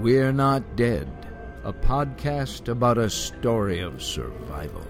We're Not Dead, a podcast about a story of survival.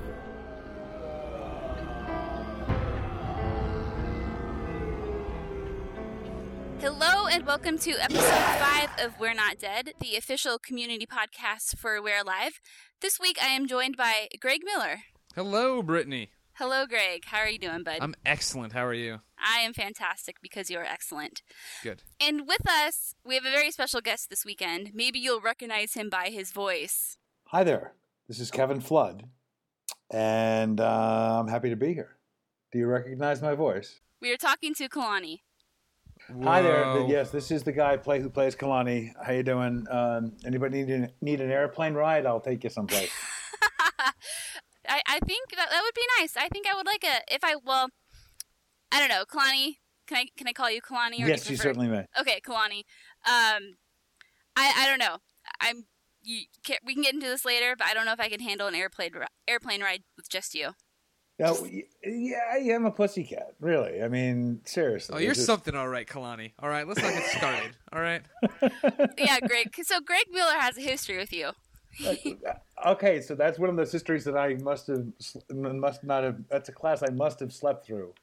Hello and welcome to episode 5 of We're Not Dead, the official community podcast for We're Alive. This week I am joined by Greg Miller. Hello, Brittany. Hello, Greg. How are you doing, bud? I'm excellent. How are you? I am fantastic because you're excellent. Good. And with us, we have a very special guest this weekend. Maybe you'll recognize him by his voice. Hi there. This is Kevin Flood, and uh, I'm happy to be here. Do you recognize my voice? We are talking to Kalani. Hi there. Yes, this is the guy play who plays Kalani. How you doing? Um, anybody need an, need an airplane ride? I'll take you someplace. I, I think that, that would be nice. I think I would like a if I well, I don't know, Kalani. Can I can I call you Kalani? Or do yes, you prefer- certainly may. Okay, Kalani. Um, I I don't know. I'm you. Can, we can get into this later, but I don't know if I can handle an airplane airplane ride with just you. No, y- yeah, yeah, I'm a pussycat. Really. I mean, seriously. Oh, you're just- something, all right, Kalani. All right, let's not get started. All right. Yeah, Greg. So Greg Miller has a history with you. Okay, so that's one of those histories that I must have must not have. That's a class I must have slept through.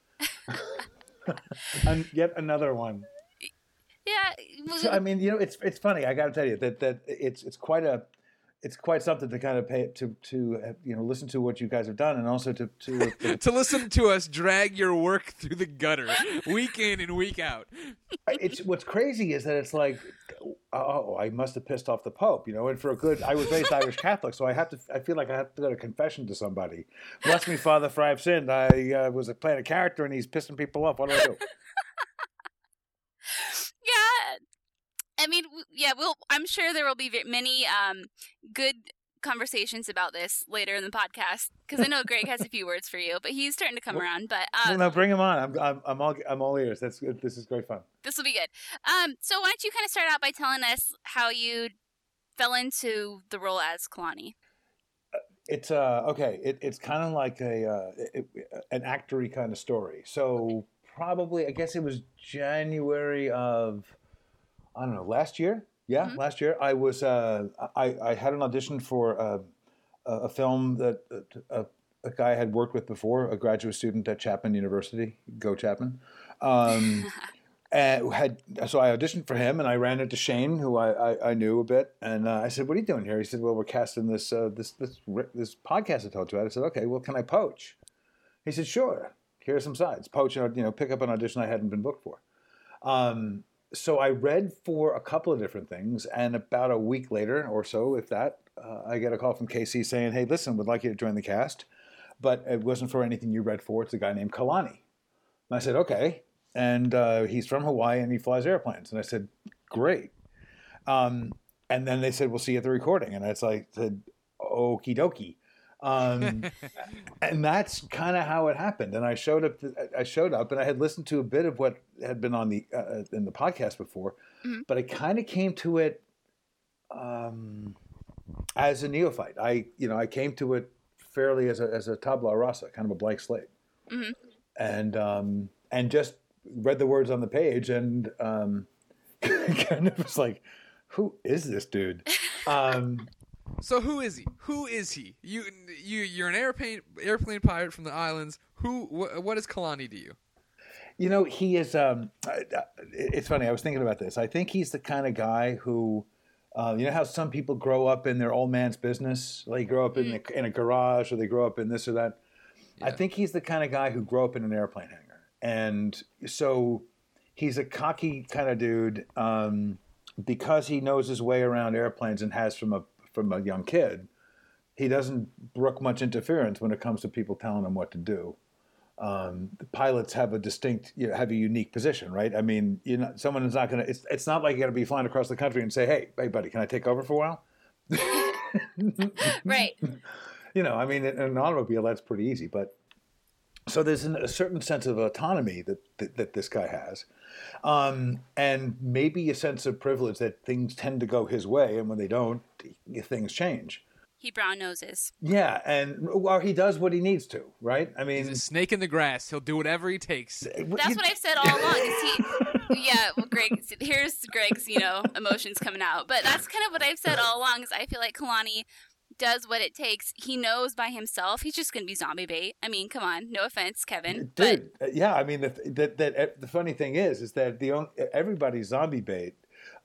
and yet another one. Yeah. So, I mean, you know, it's it's funny. I got to tell you that that it's it's quite a it's quite something to kind of pay to to uh, you know listen to what you guys have done and also to to, to to listen to us drag your work through the gutter week in and week out. it's what's crazy is that it's like oh I must have pissed off the Pope, you know. And for a good, I was raised Irish Catholic, so I have to. I feel like I have to go to confession to somebody. Bless me, Father, for I've sinned. I uh, was a playing a character and he's pissing people off. What do I do? yeah. I mean, yeah. We'll. I'm sure there will be many um good conversations about this later in the podcast because I know Greg has a few words for you, but he's starting to come around. But no, um, no, bring him on. I'm I'm I'm all I'm all ears. That's good. This is great fun. this will be good. Um, so why don't you kind of start out by telling us how you fell into the role as Kalani? It's uh okay. It, it's kind of like a uh, it, an actory kind of story. So probably I guess it was January of I don't know last year. Yeah, Mhm. last year I was uh, I I had an audition for uh, a, a film that uh, a, a guy I had worked with before, a graduate student at Chapman University. Go Chapman. Um, and had so I auditioned for him, and I ran into Shane, who I, I, I knew a bit, and uh, I said, "What are you doing here?" He said, "Well, we're casting this uh, this this this podcast I told you about." I said, "Okay, well, can I poach?" He said, "Sure. Here are some sides. Poach, you know, pick up an audition I hadn't been booked for." Um, so I read for a couple of different things, and about a week later or so, if that, uh, I get a call from KC saying, "Hey, listen, would like you to join the cast, but it wasn't for anything you read for. It's a guy named Kalani." And I said, "Okay." and uh, he's from Hawaii and he flies airplanes. And I said, great. Um, and then they said, we'll see you at the recording. And like, said, okie dokie. Um, and that's kind of how it happened. And I showed up. I showed up, and I had listened to a bit of what had been on the uh, in the podcast before, Mhm. but I kind of came to it um, as a neophyte. I, you know, I came to it fairly as a as a tabula rasa, kind of a blank slate, Mhm. and um, and just read the words on the page and um, kind of was like, who is this dude? Um, So who is he? Who is he? You you you're an airplane airplane pirate from the islands. Who wh- what is Kalani to you? You know, he is. Um, it's funny. I was thinking about this. I think he's the kind of guy who, uh, you know, how some people grow up in their old man's business. Like, they grow up in, the, in a garage, or they grow up in this or that. I think he's the kind of guy who grew up in an airplane hangar, and so he's a cocky kind of dude um, because he knows his way around airplanes and has from a from a young kid. He doesn't brook much interference when it comes to people telling him what to do um, the pilots have a distinct, you know, have a unique position, right? I mean, you know, someone is not going to. It's it's not like you got to be flying across the country and say, "Hey, hey, buddy, can I take over for a while?" Right. You know, I mean, in an automobile, that's pretty easy, but so there's an, a certain sense of autonomy that that, that this guy has, um, and maybe a sense of privilege that things tend to go his way, and when they don't, things change. He brown noses. Yeah, and well, he does what he needs to, right? I mean, He's a snake in the grass. He'll do whatever he takes. That's what I've said all along. Is he? Yeah, well, Greg. Here's Greg's, you know, emotions coming out. But that's kind of what I've said all along. Is I feel like Kalani does what it takes. He knows by himself he's just going to be zombie bait. I mean, come on, no offense, Kevin. dude. uh, yeah, I mean, the, that that uh, the funny thing is, is that the on- everybody's zombie bait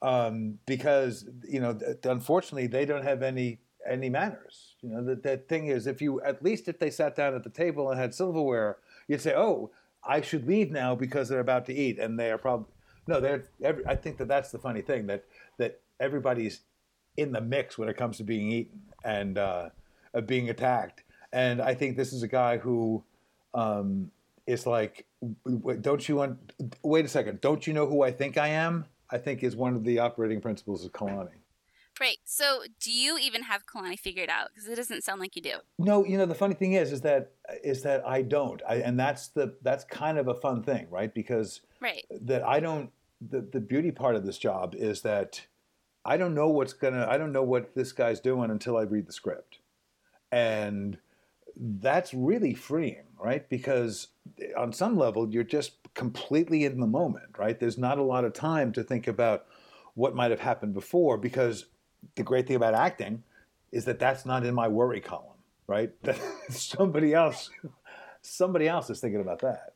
um, because you know, unfortunately, they don't have any any manners. You know, the, the thing is, if you at least if they sat down at the table and had silverware, you'd say, "Oh, I should leave now because they're about to eat," and they are probably no. They're. Every, I think that that's the funny thing that that everybody's in the mix when it comes to being eaten and uh, uh, being attacked. And I think this is a guy who um, is like, don't you want? Wait a second, don't you know who I think I am? I think is one of the operating principles of Kalani. Right. So, do you even have Kalani figured out? Because it doesn't sound like you do. No, you know the funny thing is, is that is that I don't, I, and that's the that's kind of a fun thing, right? Because Right. that I don't. The the beauty part of this job is that I don't know what's gonna. I don't know what this guy's doing until I read the script, and that's really freeing, right? Because on some level, you're just completely in the moment, right? There's not a lot of time to think about what might have happened before because the great thing about acting is that that's not in my worry column, right? That somebody else, somebody else is thinking about that.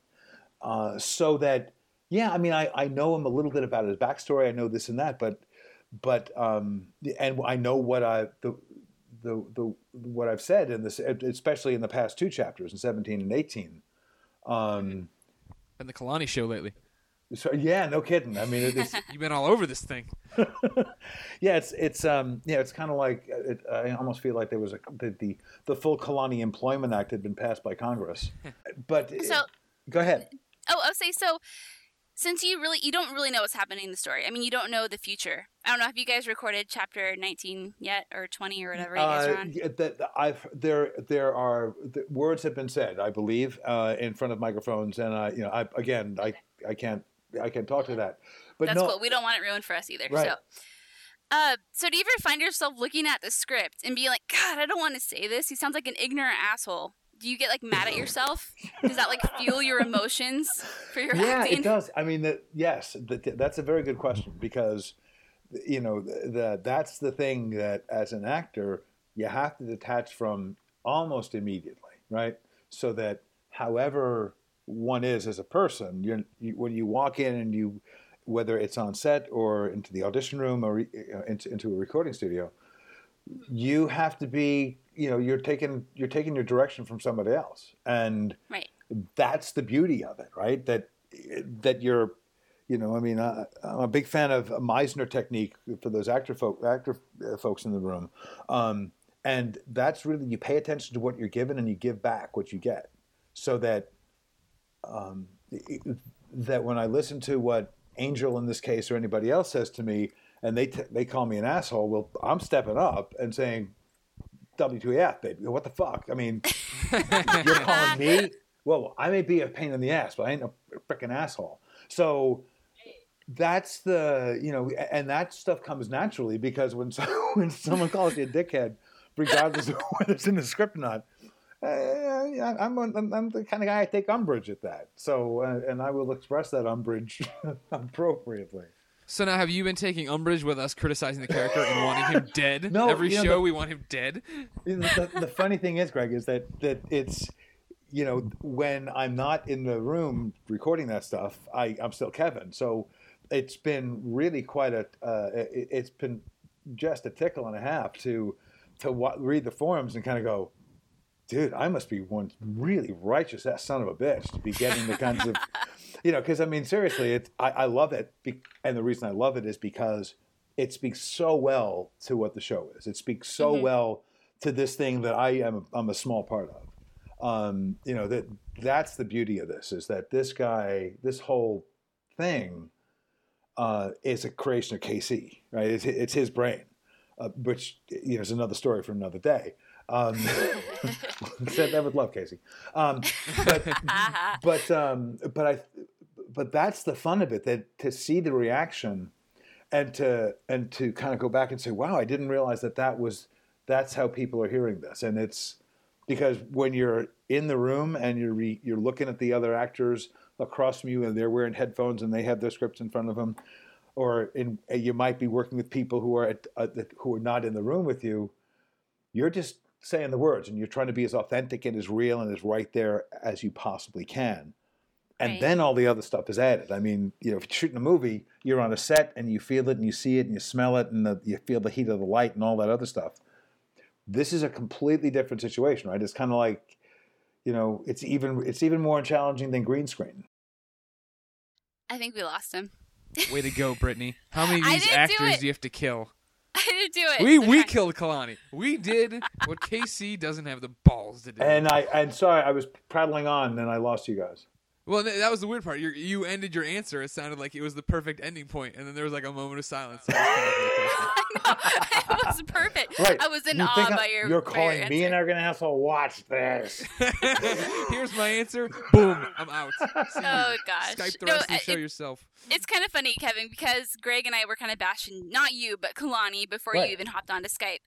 Uh, so that, yeah, I mean, I, I know him a little bit about his backstory. I know this and that, but, but, um, and I know what I the, the the what I've said in this, especially in the past two chapters, in seventeen and eighteen. Um, And the Kalani show lately. so yeah, no kidding. I mean, it's You've been all over this thing. yeah, it's it's um yeah, it's kind of like it, I almost feel like there was a the, the the full Kalani Employment Act had been passed by Congress, but So, go ahead. oh, I'll say so. Since you really, you don't really know what's happening in the story. I mean, you don't know the future. I don't know. Have you guys recorded chapter nineteen yet, or twenty, or whatever you guys are Uh, on? yeah, that I've there there are the words have been said, I believe, uh, in front of microphones, and I you know I again I I can't I can't talk to that, but That's no, cool. We don't want it ruined for us either. Right. So, uh, so do you ever find yourself looking at the script and being like, God, I don't want to say this. He sounds like an ignorant asshole. Do you get like mad at yourself? Does that like fuel your emotions for your yeah, acting? it does. I mean, that yes, that, that's a very good question because you know the, the that's the thing that as an actor you have to detach from almost immediately, right? So that however one is as a person, you're, you, when you walk in and you whether it's on set or into the audition room or uh, into, into a recording studio, you have to be you know you're taking you're taking your direction from somebody else and Right. that's the beauty of it, right? That that you're, you know, I mean, I, I'm a big fan of Meisner technique for those actor folk, actor uh, folks in the room, um, and that's really you pay attention to what you're given and you give back what you get, so that um, that when I listen to what Angel in this case or anybody else says to me, and they t- they call me an asshole, well, I'm stepping up and saying. WTF, baby. What the fuck? I mean, you're calling me? Well, I may be a pain in the ass, but I ain't a freaking asshole. So that's the, you know, and that stuff comes naturally because when, so, when someone calls you a dickhead, regardless of whether it's in the script or not, uh, I'm, I'm, I'm the kind of guy I take umbrage at that. So, uh, and I will express that umbrage appropriately. So now, have you been taking umbrage with us criticizing the character and wanting him dead? No, Every you know, show the- we want him dead. the, the funny thing is, Greg, is that that it's you know when I'm not in the room recording that stuff, I I'm still Kevin. So it's been really quite a uh, it, it's been just a tickle and a half to to wa- read the forums and kind of go. Dude, I must be one really righteous ass son of a bitch to be getting the kinds of, you know, because I mean, seriously, it, I, I love it. Be, and the reason I love it is because it speaks so well to what the show is. It speaks so Mhm. well to this thing that I am I'm a small part of. Um, you know that that's the beauty of this is that this guy, this whole thing, uh, is a creation of KC, right? It's, it's his brain, uh, which you know is another story for another day. Um, said that with love, Casey. Um, but but um, but I but that's the fun of it that to see the reaction and to and to kind of go back and say, wow, I didn't realize that that was that's how people are hearing this, and it's because when you're in the room and you're re, you're looking at the other actors across from you and they're wearing headphones and they have their scripts in front of them, or in, you might be working with people who are at, uh, who are not in the room with you. You're just saying the words and you're trying to be as authentic and as real and as right there as you possibly can. And Right. then all the other stuff is added. I mean, you know, if you're shooting a movie, you're on a set and you feel it and you see it and you smell it and the, you feel the heat of the light and all that other stuff. This is a completely different situation, right? It's kind of like, you know, it's even it's even more challenging than green screen. I think we lost him. Way to go, Brittany. How many of these didn't do actors do you have to kill? I didn't do it. We we killed Kalani. We did what KC doesn't have the balls to do. And I and sorry, I was prattling on and I lost you guys. Well, th- that was the weird part. you you ended your answer. It sounded like it was the perfect ending point, and then there was like a moment of silence. I was coming up with a question. it was perfect. Right. I was in You awe think I- by your. You're by calling your me an answer. arrogant asshole. Watch this. Here's my answer. Boom. I'm out. See you. Oh gosh. Skype the No, rest of the uh, show it- yourself. It's kind of funny, Kevin, because Greg and I were kind of bashing not you, but Kalani before Right. you even hopped onto Skype.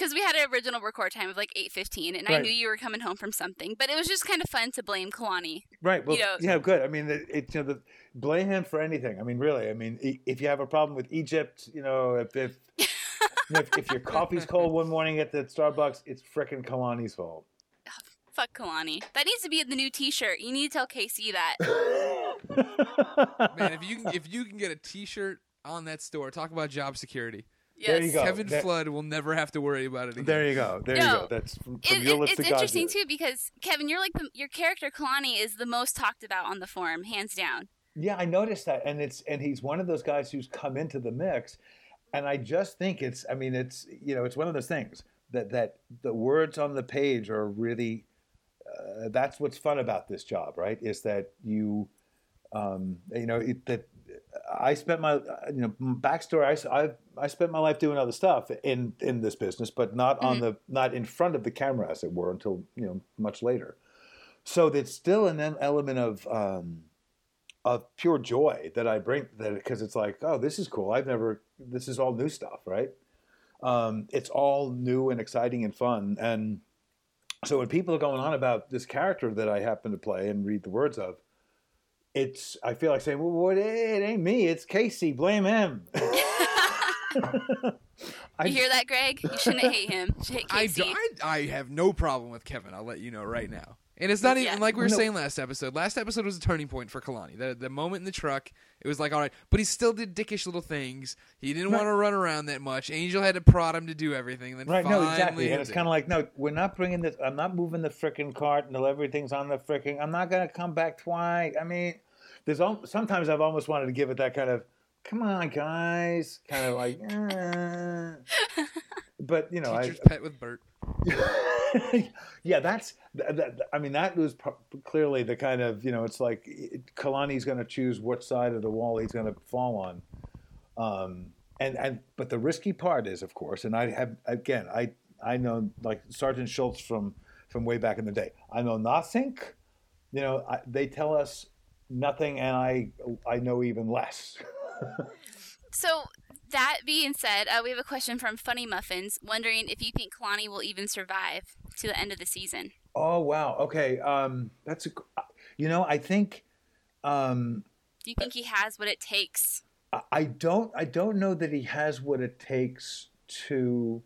Because we had an original record time of like eight fifteen, and I knew you were coming home from something. But it was just kind of fun to blame Kalani. Right. Well, You know- yeah, good. I mean, it, it, you know, the, blame him for anything. I mean, really. I mean, if you have a problem with Egypt, you know, if if, you know, if, if your coffee's cold one morning at the Starbucks, it's frickin' Kalani's fault. Fuck Kalani. That needs to be in the new T-shirt. You need to tell casey that. Man, if you can, if you can get a T-shirt on that store, talk about job security. Yes. There you go. Kevin that- Flood will never have to worry about it again. there you go. There you go. That's from, from It, your it- lips it's to interesting ears. too because Kevin, you're like the, your character Kalani is the most talked about on the forum, hands down. Yeah, I noticed that, and it's and he's one of those guys who's come into the mix, and I just think it's. I mean, it's you know, it's one of those things that that the words on the page are really. Uh, that's what's fun about this job, right? Is that you, um, you know, it, that I spent my you know backstory. I, I, I spent my life doing other stuff in in this business, but not on the not in front of the camera, as it were, until you know much later. So there's still an element of. Um, of pure joy that I bring that because it's like, oh, this is cool. I've never. This is all new stuff, right? Um, it's all new and exciting and fun. And so when people are going on about this character that I happen to play and read the words of, it's I feel like saying, well, what? It ain't me. It's Casey. Blame him. I, You hear that, Greg? You shouldn't hate him. You should hate I, do- I, I have no problem with Kevin. I'll let you know right now. And it's not Yeah. even like we were No. saying last episode. Last episode was a turning point for Kalani. The, the moment in the truck, it was like, all right. But he still did dickish little things. He didn't want to run around that much. Angel had to prod him to do everything. Then Right, no, exactly. And it's kind of like, no, we're not bringing this. I'm not moving the frickin' cart until everything's on the frickin'. I'm not gonna come back twice. I mean, there's al- sometimes I've almost wanted to give it that kind of, come on, guys, kind of like, eh. but you know, I, Teacher's pet with Bert. yeah, that's that, I mean, that was clearly the kind of you know, it's like Kalani's going to choose what side of the wall he's going to fall on. Um, and and but the risky part is, of course, and I have again, I I know like Sergeant Schultz from from way back in the day. I know nothing. You know, I, they tell us nothing, and I I know even less. So that being said, uh, we have a question from Funny Muffins, wondering if you think Kalani will even survive to the end of the season. oh wow, okay, um, that's a, you know, I think. Um, Do you think he has what it takes? I- don't I don't know that he has what it takes to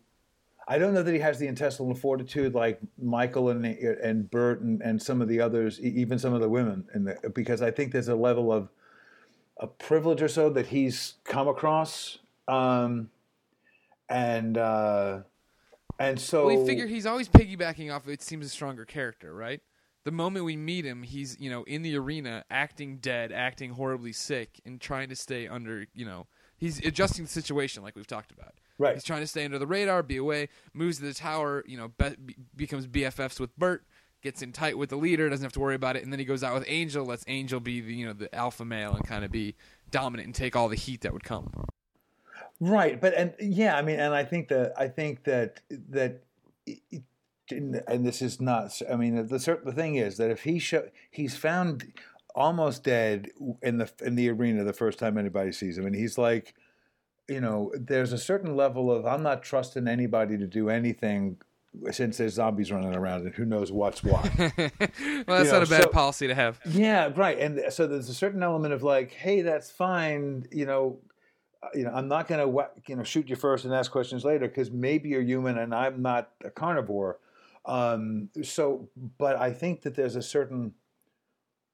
I don't know that he has the intestinal fortitude like Michael and and Bert and, and some of the others, even some of the women, in the, because I think there's a level of a privilege or so that he's come across, um, and uh, and so we figure he's always piggybacking off. It seems a stronger character, right? The moment we meet him, he's you know in the arena, acting dead, acting horribly sick, and trying to stay under. You know, he's adjusting the situation, like we've talked about. right. He's trying to stay under the radar, be away, moves to the tower, you know, be- becomes BFFs with Bert, gets in tight with the leader, doesn't have to worry about it, and then he goes out with Angel, lets Angel be the you know the alpha male and kind of be dominant and take all the heat that would come. Right, but and yeah, I mean, and I think that I think that that, it- and this is not. I mean, the the thing is that if he show he's found almost dead in the in the arena the first time anybody sees him, and he's like, you know, there's a certain level of I'm not trusting anybody to do anything since there's zombies running around and who knows what's what. well, that's You not a bad so- policy to have. yeah, right. And so there's a certain element of like, hey, that's fine. You know, you know, I'm not going to you know shoot you first and ask questions later because maybe you're human and I'm not a carnivore. Um, so, but I think that there's a certain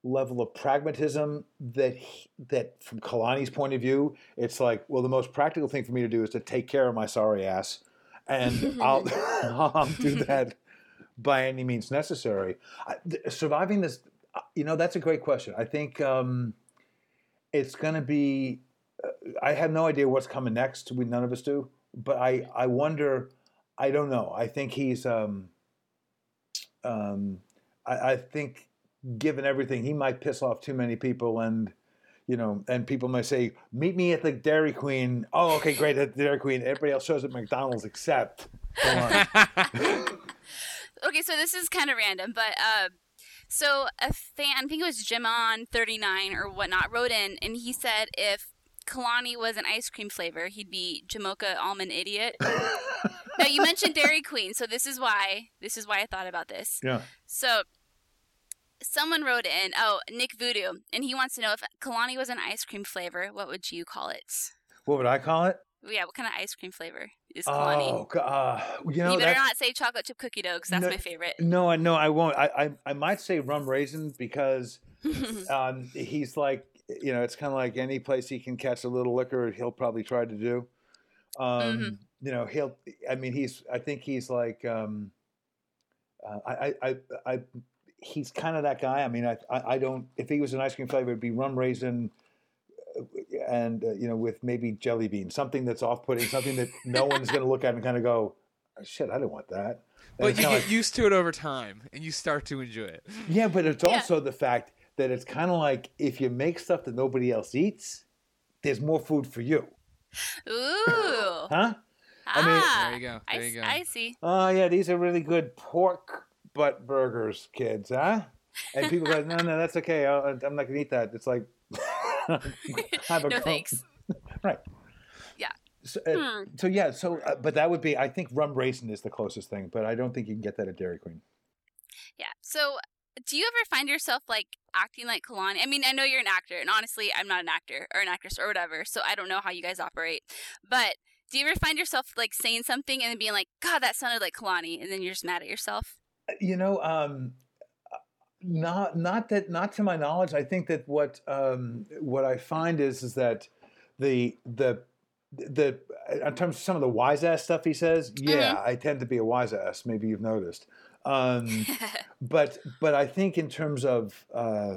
level of pragmatism that he, that from Kalani's point of view, it's like, well, the most practical thing for me to do is to take care of my sorry ass, and I'll I'll do that by any means necessary. I, th- surviving this, uh, you know, that's a great question. I think um, it's going to be. Uh, I have no idea what's coming next. We none of us do, but I I wonder. I don't know. I think he's. Um, um, I, I think, given everything, he might piss off too many people, and you know, and people might say, "Meet me at the Dairy Queen." Oh, okay, great at the Dairy Queen. Everybody else shows at McDonald's except. Okay, so this is kind of random, but uh, so a fan, I think it was Jim on 39 or whatnot, wrote in and he said if Kalani was an ice cream flavor, he'd be Jamocha Almond Idiot. now you mentioned Dairy Queen, so this is why this is why I thought about this. yeah. So someone wrote in, oh Nick Voodoo, and he wants to know if Kalani was an ice cream flavor, what would you call it? What would I call it? Yeah, what kind of ice cream flavor is Kalani? Oh, uh, you know you better not say chocolate chip cookie dough because that's No, my favorite. No, I no, I won't. I, I I might say rum raisin because um, he's like you know it's kind of like any place he can catch a little liquor, he'll probably try to do. Um, Mhm. You know, he'll. I mean, he's. I think he's like. Um, uh, I, I, I, I, he's kind of that guy. I mean, I, I, I don't. If he was an ice cream flavor, it'd be rum raisin, uh, and uh, you know, with maybe jelly bean, something that's off-putting, something that no one's going to look at and kind of go, "Oh, "Shit, I don't want that." And But you get like- used to it over time, and you start to enjoy it. Yeah, but it's Yeah. also the fact that it's kind of like if you make stuff that nobody else eats, there's more food for you, Ooh. huh? I mean- ah, There you go, there s- you go. I see. Oh yeah, these are really good pork butt burgers, kids, huh? And people go, no, no, that's okay. I'll, I'm not gonna eat that. It's like, have a no cro- thanks. right? Yeah. So, uh, Hmm. so yeah, so uh, but that would be. I think rum raisin is the closest thing, but I don't think you can get that at Dairy Queen. Yeah. So, do you ever find yourself like acting like Kalani? I mean, I know you're an actor, and honestly, I'm not an actor or an actress or whatever, so I don't know how you guys operate. But do you ever find yourself like saying something and then being like, "God, that sounded like Kalani," and then you're just mad at yourself? You know, um, not not that not to my knowledge. I think that what um, what I find is is that the the the in terms of some of the wise ass stuff he says, yeah, I tend to be a wise ass. Maybe you've noticed. Um, but but I think in terms of uh,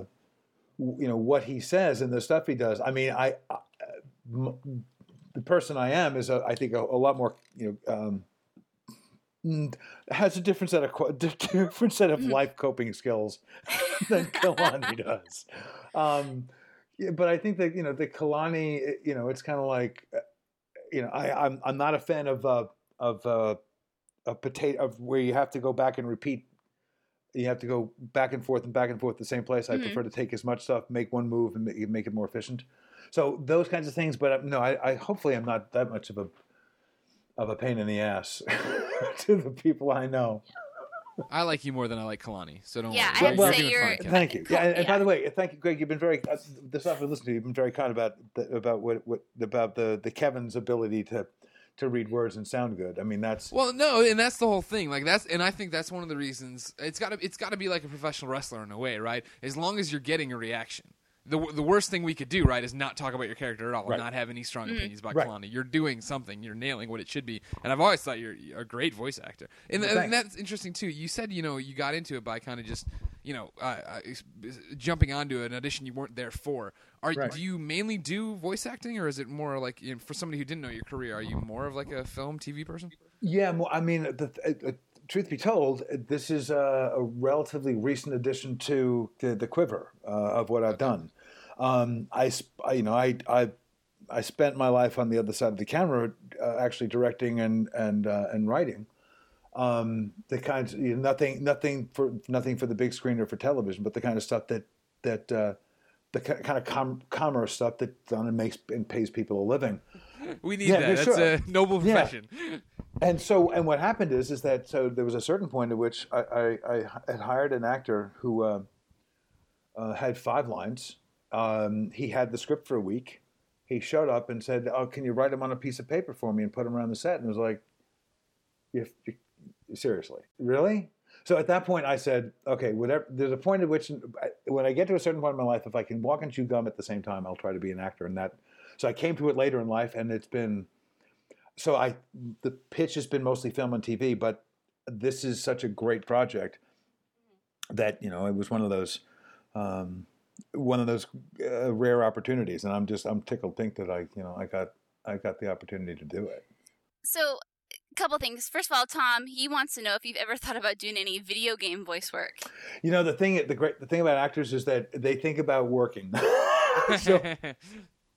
you know what he says and the stuff he does. I mean, I, I m- the person I am is a, I think a, a lot more you know. Um, mm, has a different set of qu- different set of Mhm. life coping skills than Kalani does. Um, but I think that you know the Kalani, eh, you know, it's kind of like, uh, you know, I I'm I'm not a fan of uh, of uh, a potato of where you have to go back and repeat. You have to go back and forth and back and forth the same place. I Mhm. prefer to take as much stuff, make one move, and make, make it more efficient. So those kinds of things. But uh, no, I, I hopefully I'm not that much of a of a pain in the ass to the people I know. I like you more than I like Kalani, so don't Yeah, worry. I have to say you're- fine, Thank you. Yeah, and, and by the way, thank you, Greg. You've been very uh, the stuff we listened to. You've been very kind about the, about what, what about the the Kevin's ability to to read words and sound good. I mean, that's Well, no, and that's the whole thing. Like that's, and I think that's one of the reasons. It's got to, it's got to be like a professional wrestler in a way, right? As long as you're getting a reaction. The, the worst thing we could do, right, is not talk about your character at all, Right. and not have any strong opinions about Right. Kalani. You're doing something. You're nailing what it should be. And I've always thought you're, you're a great voice actor. And, Well, and that's interesting too. You said you know you got into it by kind of just you know uh, uh, jumping onto an audition you weren't there for. Are Right. do you mainly do voice acting, or is it more like you know, for somebody who didn't know your career? Are you more of like a film, TV person? yeah. mo- I mean, the, truth be told, this is a, a relatively recent addition to the, the quiver uh, of what I've done. Um, I, I, you know, I, I, I spent my life on the other side of the camera, uh, actually directing and and uh, and writing. Um, the kinds, you know, nothing, nothing for nothing for the big screen or for television, but the kind of stuff that that uh, the kind of com- commerce stuff that done and makes and pays people a living. We need Yeah, that. That's sure. a noble profession. Yeah. And so, and what happened is, is that so there was a certain point at which I, I, I had hired an actor who uh, uh, had five lines. Um, he had the script for a week. He showed up and said, "Oh, can you write them on a piece of paper for me and put them around the set?" And it was like, "You, you seriously, really?" So at that point, I said, "Okay, whatever." There's a point at which, when I get to a certain point in my life, if I can walk and chew gum at the same time, I'll try to be an actor. And that, so I came to it later in life, and it's been so I the pitch has been mostly film and TV, but this is such a great project that you know it was one of those um, one of those uh, rare opportunities, and I'm just I'm tickled pink that I you know I got I got the opportunity to do it. So, couple things. First of all, Tom, he wants to know if you've ever thought about doing any video game voice work. You know the thing the great the thing about actors is that they think about working. so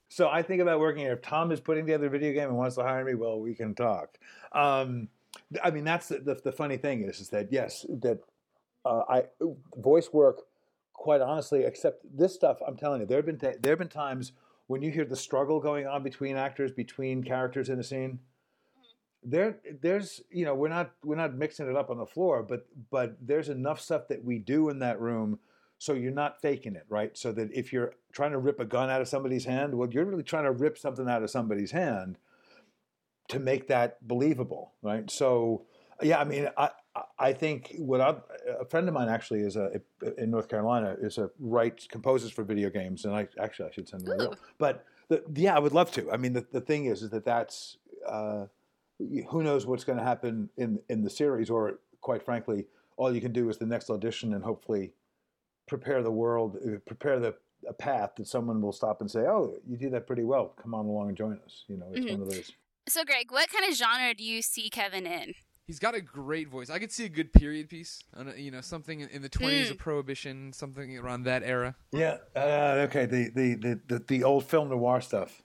So I think about working. If Tom is putting together a video game and wants to hire me, well, we can talk. Um, I mean, that's the, the, the funny thing is, is that yes, that uh, I voice work. Quite honestly, except this stuff, I'm telling you, there have been ta- there have been times when you hear the struggle going on between actors, between characters in a scene. There, there's you know we're not we're not mixing it up on the floor, but but there's enough stuff that we do in that room so you're not faking it, right? So that if you're trying to rip a gun out of somebody's hand, well, you're really trying to rip something out of somebody's hand to make that believable, right? So, yeah, I mean, I I think what I, a friend of mine actually is a in North Carolina is a writes composes for video games, and I actually I should send him a. But the, yeah, I would love to. I mean, the, the thing is, is that that's uh, who knows what's going to happen in in the series, or quite frankly, all you can do is the next audition and hopefully prepare the world, uh, prepare the a path that someone will stop and say, "Oh, you do that pretty well. Come on along and join us." You know, it's Mhm. one of those. So, Greg, what kind of genre do you see Kevin in? He's got a great voice. I could see a good period piece, you know, something in the 20s of Mm. Prohibition, something around that era. Yeah. Uh, okay. The, the the the the old film noir stuff.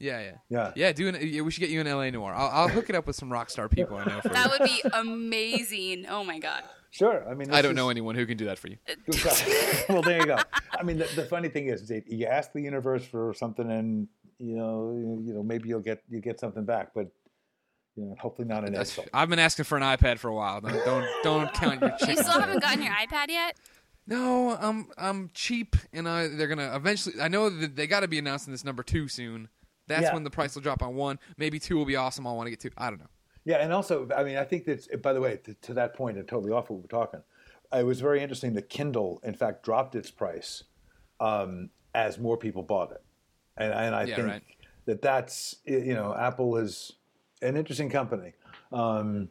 Yeah, yeah. Yeah. Yeah, do an, yeah, we should get you an LA Noire. I'll, I'll hook it up with some rock star people I know. For That would be amazing. Oh my god. Sure. I mean, I don't is- know anyone who can do that for you. Uh, well, there you go. I mean, the, the funny thing is, that you ask the universe for something, and you know, you, you know, maybe you'll get you get something back, but you know, hopefully not an That's- insult. I've been asking for an iPad for a while. Don't don't, don't count your You still haven't gotten your iPad yet? No, I'm I'm cheap, and I they're gonna eventually. I know that they got to be announcing this number two soon. That's Yeah. when the price will drop on one. Maybe two will be awesome. I'll want to get two. I don't know. Yeah, and also, I mean, I think that's, by the way, to, to that point, and totally off what we're talking, it was very interesting that Kindle, in fact, dropped its price um, as more people bought it. And, and I Yeah, think right. that that's, you know, Apple is an interesting company. Um,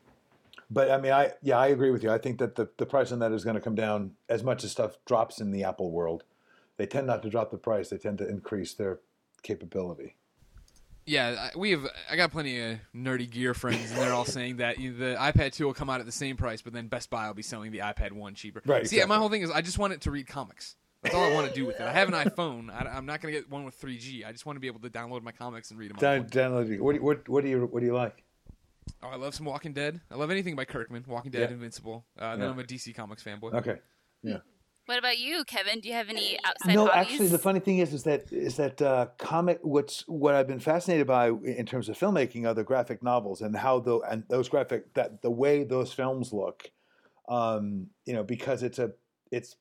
but I mean, I yeah, I agree with you. I think that the, the price on that is going to come down as much as stuff drops in the Apple world. They tend not to drop the price; they tend to increase their capability. Yeah, I- we have. I got plenty of nerdy gear friends, and they're all saying that you know, the iPad 2 will come out at the same price, but then Best Buy will be selling the iPad 1 cheaper. Right, See, my whole thing is I just want it to read comics. That's all I want to do with it. I have an iPhone. I, am not going to get one with 3G. I just want to be able to download my comics and read them. Down, download. What do you, what, what do you what do you like? Oh, I love some Walking Dead. I love anything by Kirkman. Walking Dead, Yeah. Invincible. Uh, Then Yeah. I'm a DC Comics fanboy. Okay. Yeah. What about you, Kevin? Do you have any outside no, hobbies? actually, the funny thing is, is that is that uh, comic. What's what I've been fascinated by in terms of filmmaking are the graphic novels and how the and those graphic that the way those films look. Um, you know, because it's a it's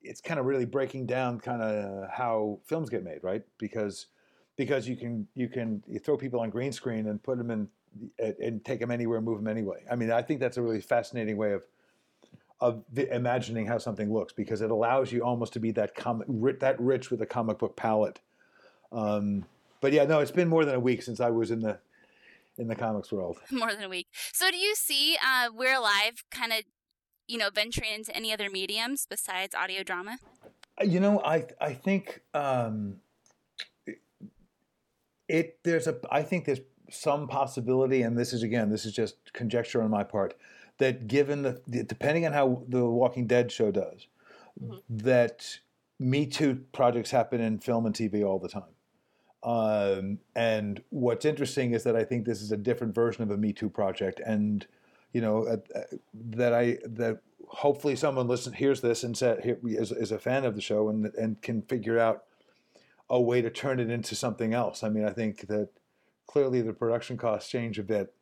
it's kind of really breaking down kind of how films get made, right? Because because you can you can you throw people on green screen and put them in and- and take them anywhere, move them anyway. I mean, I think that's a really fascinating way of of imagining how something looks because it allows you almost to be that comic that rich with a comic book palette. Um, but yeah, no, it's been more than a week since I was in the in the comics world. More than a week. So, do you see uh, We're Alive kind of, you know, venturing into any other mediums besides audio drama? Uh, You know, I I think um, it there's a I think there's some possibility, and this is again this is just conjecture on my part, that given the depending on how the Walking Dead show does, that Me Too projects happen in film and TV all the time. Um, and what's interesting is that I think this is a different version of a Me Too project, and you know uh, uh, that I that hopefully someone listen hears this and said here, is, is a fan of the show and and can figure out a way to turn it into something else. I mean, I think that clearly the production costs change a bit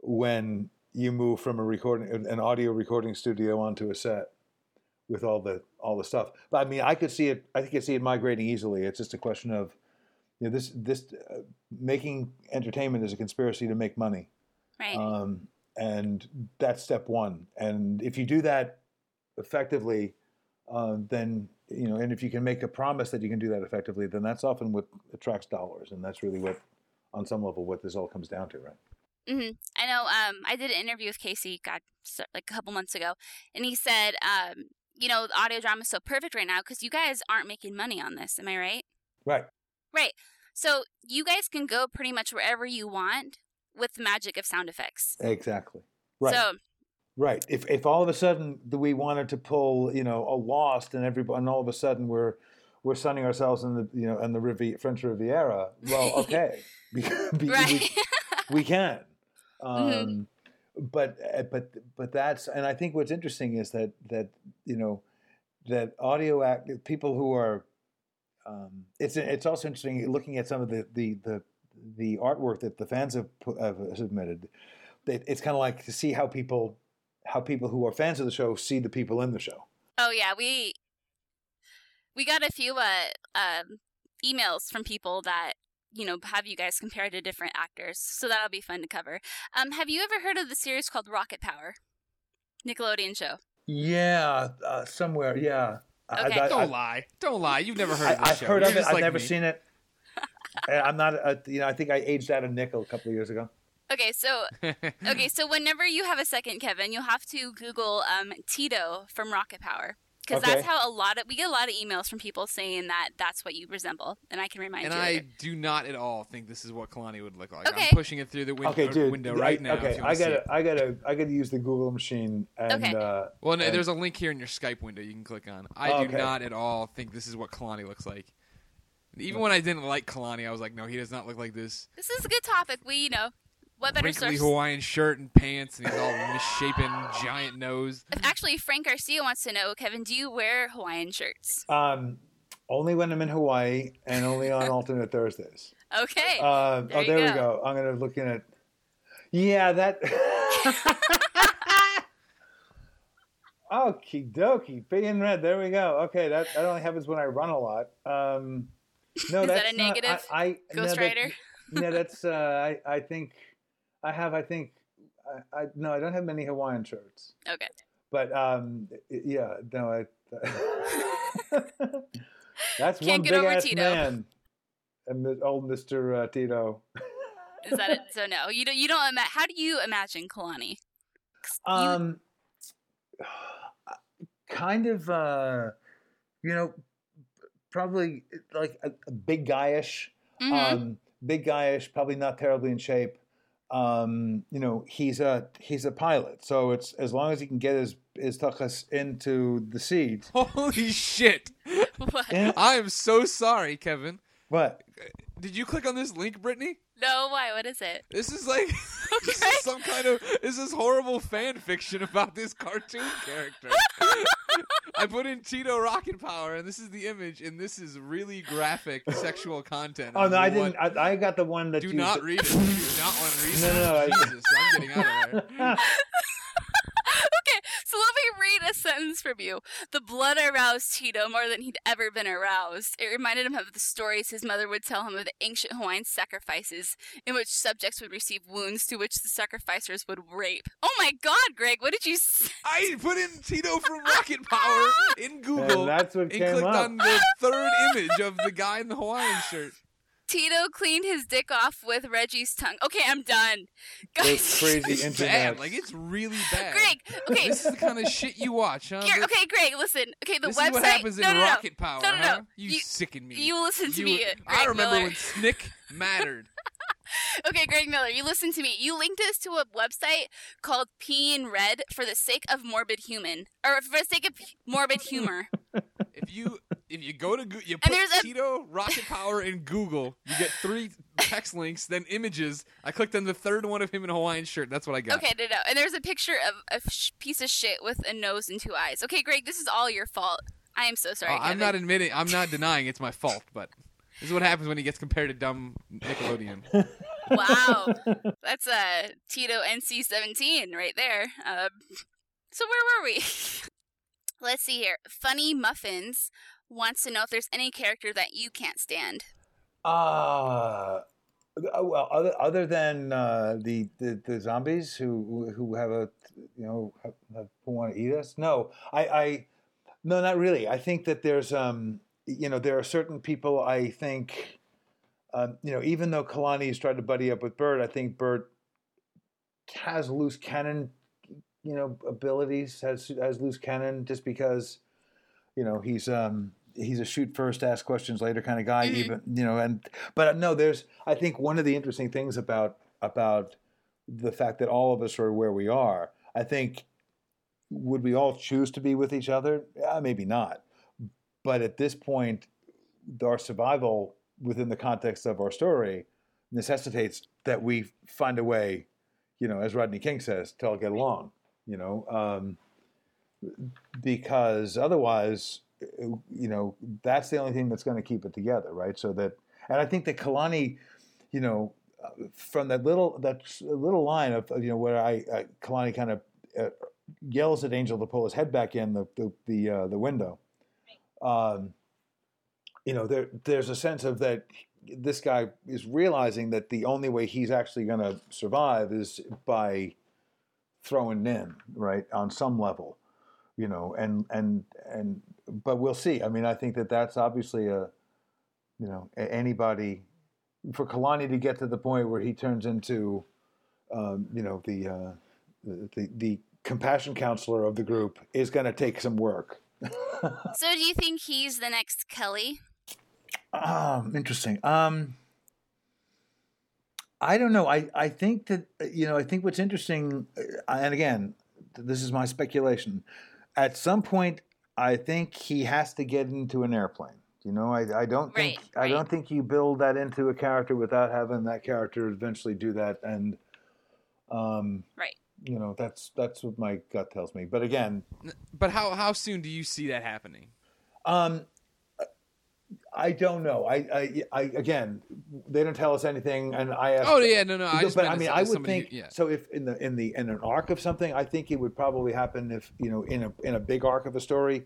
when you move from a recording an audio recording studio onto a set with all the all the stuff. But I mean, I could see it. I think I see it migrating easily. It's just a question of you know this this uh, making entertainment is a conspiracy to make money, Right. um, and that's step one. And if you do that effectively, uh, then you know, and if you can make a promise that you can do that effectively, then that's often what attracts dollars, and that's really what, on some level, what this all comes down to, right? Hmm I know. Um, I did an interview with Casey, God, like a couple months ago, and he said, um, you know, the audio drama is so perfect right now because you guys aren't making money on this. Am I right? Right. Right. So you guys can go pretty much wherever you want with the magic of sound effects. Exactly. Right. So Right. If if all of a sudden we wanted to pull, you know, a Lost and everybody, and all of a sudden we're we're sunning ourselves in the you know in the Rivi- French Riviera, well, okay, because, because right. we, we can. Um, Mhm. But uh, but but that's and I think what's interesting is that that you know that audio act people who are um, it's it's also interesting looking at some of the the the, the artwork that the fans have, have submitted. It, it's kind of like to see how people how people who are fans of the show see the people in the show. oh yeah, we we got a few uh, um, emails from people that you know have you guys compared to different actors, so that'll be fun to cover. Um, have you ever heard of the series called Rocket Power? Nickelodeon show. Yeah, uh, somewhere. Yeah. I- Okay. I, Don't I, lie. Don't lie. You've never heard I, of this I've show. heard You're of it. just I've like never me. seen it. I'm not. A, you know, I think I aged out of nickel a couple of years ago. Okay, so okay, so whenever you have a second, Kevin, you'll have to Google um, Tito from Rocket Power because Okay. that's how a lot of we get a lot of emails from people saying that that's what you resemble, and I can remind and you. And I later. do not at all think this is what Kalani would look like. Okay. I'm pushing it through the window, Okay, dude. window I- right now. if Okay, you I wanna see gotta, it. I gotta, I gotta use the Google machine. And, Okay. Uh, Well, no, and- there's a link here in your Skype window you can click on. I Okay. do not at all think this is what Kalani looks like. Even when I didn't like Kalani, I was like, no, he does not look like this. This is a good topic. We, you know, what better Wrinkly source? Hawaiian shirt and pants, and he's all misshapen, giant nose. Actually, Frank Garcia wants to know, Kevin, do you wear Hawaiian shirts? Um, only when I'm in Hawaii and only on alternate Thursdays. Okay. Uh, There oh, you there we go. go. I'm gonna look in it. Yeah, that. Okie dokie, big and red. There we go. Okay, that, that only happens when I run a lot. Um, no, Is that that's a not- negative, I, I, no, Ghost that- Rider? no, that's. Uh, I, I think I have. I think. I, I no, I don't have many Hawaiian shirts. Okay. But um, yeah, no, I. that's Can't one get big over ass Tito. man, and old Mister uh, Tito. Is that it? So no, you don't. You don't. Ima- how do you imagine Kalani? you- Um, kind of, uh, you know, probably like a, a big guyish, Mhm. um, big guyish, probably not terribly in shape. Um, you know, he's a he's a pilot, so it's as long as he can get his his tuchus into the seat. Holy shit! what? I am so sorry, Kevin. What? Did you click on this link, Brittany? No, why? What is it? This is like this is some kind of this is horrible fan fiction about this cartoon character. I put in Tito Rocket Power, and this is the image, and this is really graphic sexual content. Oh no, I didn't. I, I got the one that Do you not read it. Do not want to read No, it. no, no, I- Jesus, I'm getting out of there. Okay, so let me read a sentence from you. The blood aroused Tito more than he'd ever been aroused. It reminded him of the stories his mother would tell him of the ancient Hawaiian sacrifices, in which subjects would receive wounds to which the sacrificers would rape. Oh my god, Greg, what did you say? I put in Tito from Rocket Power in Google And that's what and came clicked up. on the third image of the guy in the Hawaiian shirt. Tito cleaned his dick off with Reggie's tongue. Okay, I'm done. Those Guys, crazy It's internet. bad. Like it's really bad. Greg, okay. This is the kind of shit you watch, huh? Here, This- okay, Greg, listen. Okay, the this website. is what happens in no, no, no. Rocket Power, No, no, no. huh? You, You- sicken me. You listen to You- me, Greg I remember Miller. when Snick mattered. Okay, Greg Miller, you listen to me. You linked us to a website called Pee in Red for the sake of morbid human, or for the sake of morbid humor. If you if you go to Goo- you put there's a- Tito Rocket Power in Google, you get three text links, then images. I clicked on the third one of him in a Hawaiian shirt. That's what I got. Okay, no, no. And there's a picture of a sh- piece of shit with a nose and two eyes. Okay, Greg, this is all your fault. I am so sorry. Uh, I'm Kevin. not admitting. I'm not denying it's my fault, but this is what happens when he gets compared to dumb Nickelodeon. Wow. That's a Tito NC seventeen right there. Um, so where were we? Let's see here. Funny Muffins wants to know if there's any character that you can't stand. Uh, well, other other than uh, the, the the zombies who who have a you know have, have, who want to eat us. No, I, I no, not really. I think that there's um you know there are certain people I think um, you know even though Kalani's tried to buddy up with Burt, I think Burt has loose cannon you know abilities has has loose cannon just because you know he's um he's a shoot first, ask questions later kind of guy. Mm-hmm. Even you know, and but no, there's I think one of the interesting things about about the fact that all of us are where we are. I think would we all choose to be with each other? Yeah, maybe not. But at this point, our survival within the context of our story necessitates that we find a way, you know, as Rodney King says, to all get along. You know, um, because otherwise, you know, that's the only thing that's going to keep it together, right? So that, and I think that Kalani, you know, from that little that little line of you know where I, I Kalani kind of uh, yells at Angel to pull his head back in the the the, uh, the window. Um, you know, there there's a sense of that this guy is realizing that the only way he's actually going to survive is by throwing in right on some level you know, and and and but we'll see. I mean, I think that that's obviously a, you know, anybody for Kalani to get to the point where he turns into, um, you know, the, uh, the the compassion counselor of the group is going to take some work. so, do you think he's the next Kelly? Um, interesting. Um, I don't know. I, I think that you know. I think what's interesting, uh, and again, this is my speculation at some point, I think he has to get into an airplane. You know, I, I don't think right, right. I don't think you build that into a character without having that character eventually do that. And um, right, you know, that's that's what my gut tells me. But again, but how how soon do you see that happening? Um, I don't know. I, I, I, again, they don't tell us anything, and I asked. Oh yeah, no, no. I but I mean, I would think. Who, yeah. So if in the in the in an arc of something, I think it would probably happen if you know in a in a big arc of a story,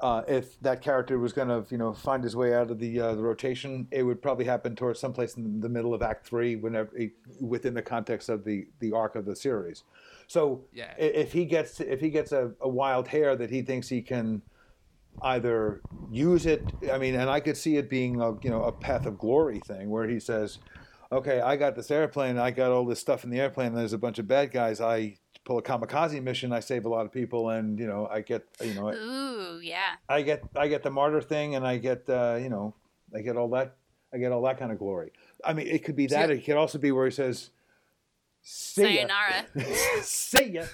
uh, if that character was going to you know find his way out of the uh, the rotation, it would probably happen towards someplace in the middle of Act Three, whenever within the context of the the arc of the series. So yeah. if he gets if he gets a, a wild hair that he thinks he can either use it. I mean, and I could see it being a you know a path of glory thing where he says, "Okay, I got this airplane. I got all this stuff in the airplane. And there's a bunch of bad guys. I pull a kamikaze mission. I save a lot of people, and you know, I get you know, ooh, yeah, I get I get the martyr thing, and I get uh, you know, I get all that. I get all that kind of glory. I mean, it could be that. It could also be where he says, "See Sayonara. ya, see ya."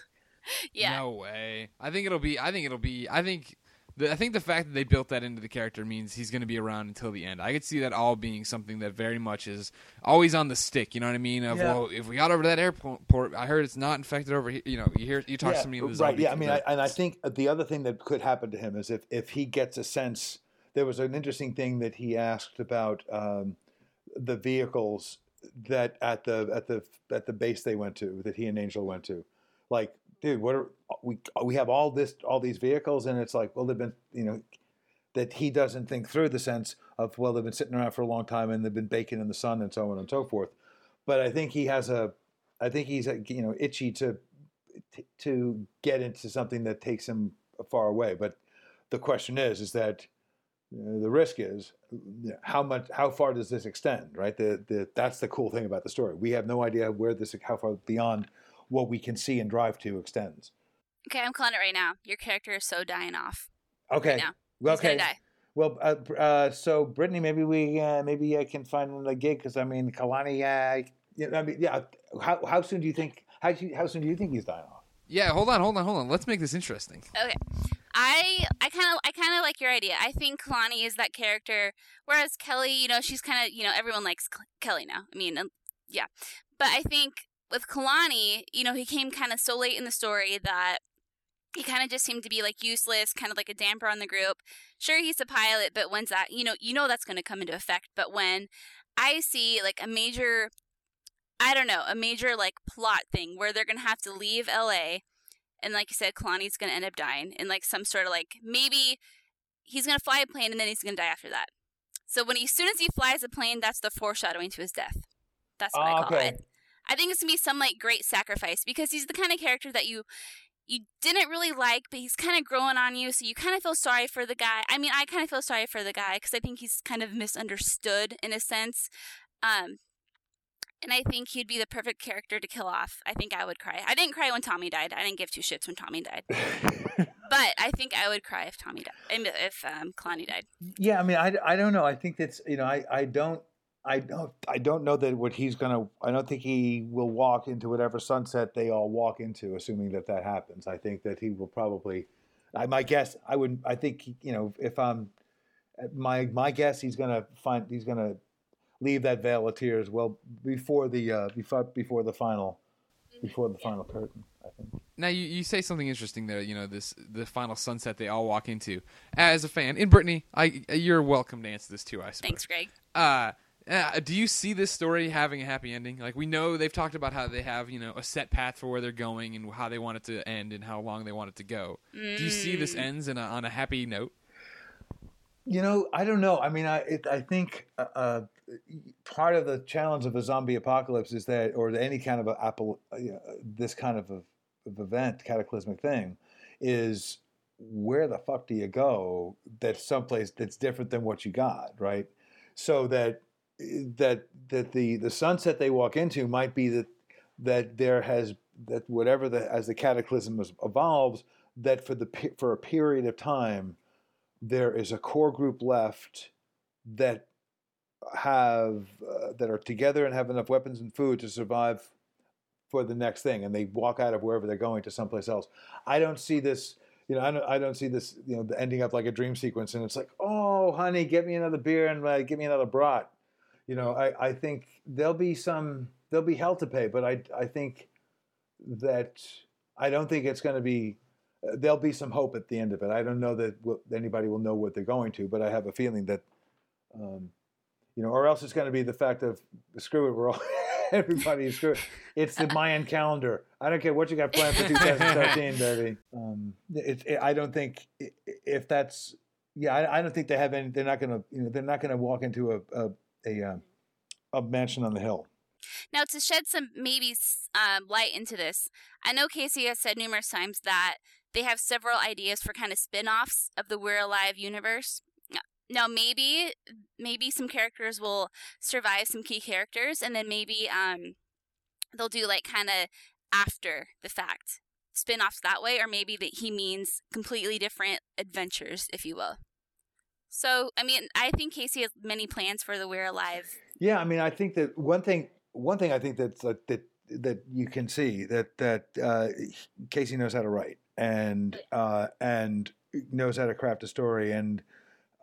Yeah. No way. I think it'll be. I think it'll be. I think the, I think the fact that they built that into the character means he's going to be around until the end. I could see that all being something that very much is always on the stick. You know what I mean? Of yeah. well, if we got over to that airport, I heard it's not infected over here. You know, you hear you talk yeah, to somebody right? Yeah, I mean, I, and I think the other thing that could happen to him is if if he gets a sense. There was an interesting thing that he asked about um, the vehicles that at the at the at the base they went to that he and Angel went to, like dude, what are uh, we? Uh, we have all this, all these vehicles, and it's like, well, they've been, you know, that he doesn't think through the sense of, well, they've been sitting around for a long time and they've been baking in the sun and so on and so forth. But I think he has a, I think he's, you know, itchy to, to get into something that takes him far away. But the question is, is that know, the risk is how much, how far does this extend, right? The, the, that's the cool thing about the story. We have no idea where this, how far beyond what we can see and drive to extends. Okay, I'm calling it right now. Your character is so dying off. Okay. Right. Well, okay. Well, uh, uh, so Brittany, maybe we uh, maybe I can find a gig because I mean Kalani. Uh, you know, I mean, yeah. How how soon do you think? How how soon do you think he's dying off? Yeah, hold on, hold on, hold on. Let's make this interesting. Okay. I I kind of I kind of like your idea. I think Kalani is that character, whereas Kelly, you know, she's kind of you know everyone likes Kelly now. I mean, um, yeah, but I think with Kalani, you know, he came kind of so late in the story that he kind of just seemed to be like useless, kind of like a damper on the group. Sure, he's a pilot, but when's that? You know, you know that's going to come into effect. But when I see like a major I don't know, a major like plot thing where they're gonna have to leave LA and like you said, Kalani's gonna end up dying in like some sort of like maybe he's gonna fly a plane and then he's gonna die after that. So when he as soon as he flies a plane, that's the foreshadowing to his death. That's what I Oh, call okay. it. I think it's gonna be some like great sacrifice because he's the kind of character that you you didn't really like, but he's kind of growing on you, so you kind of feel sorry for the guy. I mean, I kind of feel sorry for the guy because I think he's kind of misunderstood in a sense. Um, and I think he'd be the perfect character to kill off. I think I would cry. I didn't cry when Tommy died. I didn't give two shits when Tommy died. but I think I would cry if Tommy died. If um, Kalani died. Yeah, I mean, I, I don't know. I think that's you know, I, I don't I don't I don't know that what he's gonna. I don't think he will walk into whatever sunset they all walk into, assuming that that happens. I think that he will probably. I my guess. I would. I think you know if I'm my my guess, he's gonna find he's gonna leave that veil of tears well before the uh, before before the final before the final curtain. I think. Now you, you say something interesting there. You know this the final sunset they all walk into. As a fan, in Brittany, I you're welcome to answer this too. I suppose. Thanks, Greg. Uh, uh, do you see this story having a happy ending? Like we know they've talked about how they have you know a set path for where they're going and how they want it to end and how long they want it to go. Do you see this Mm. ends in a, on a happy note? You know, I don't know. I mean, I it, I think uh, uh, part of the challenge of a zombie apocalypse is that, or any kind of a apple, uh, you know, this kind of, a, of event, cataclysmic thing, is where the fuck do you go? That's someplace that's different than what you got, right? So that that that the the sunset they walk into might be that that there has that whatever the as the cataclysm is- evolves that for the for a period of time there is a core group left that have uh, that are together and have enough weapons and food to survive for the next thing and they walk out of wherever they're going to someplace else. I don't see this you know i don't, I don't see this you know ending up like a dream sequence and it's like oh honey get me another beer and uh, get me another brat you know I, I think there'll be some there'll be hell to pay but i i think that i don't think it's going to be uh, there'll be some hope at the end of it. I don't know that w- anybody will know what they're going to, but I have a feeling that, um, you know, or else it's going to be the fact of screw it, we're all everybody's screw it. It's the Mayan calendar. I don't care what you got planned for 2013, baby. Um, it, it, I don't think if that's yeah, I, I don't think they have any. They're not going to you know they're not going to walk into a a a, um, a mansion on the hill. Now, to shed some maybe um, light into this, I know Casey has said numerous times that they have several ideas for kind of spin-offs of the We're Alive universe. Now- maybe maybe some characters will survive some key characters, and then maybe um, they'll do like kind of after the fact spin-offs that way, or maybe that he means completely different adventures, if you will. So, I mean, I think Casey has many plans for the We're Alive. Yeah, I mean, I think that one thing, one thing I think that's that that, that you can see that that uh, Casey knows how to write and uh, and knows how to craft a story and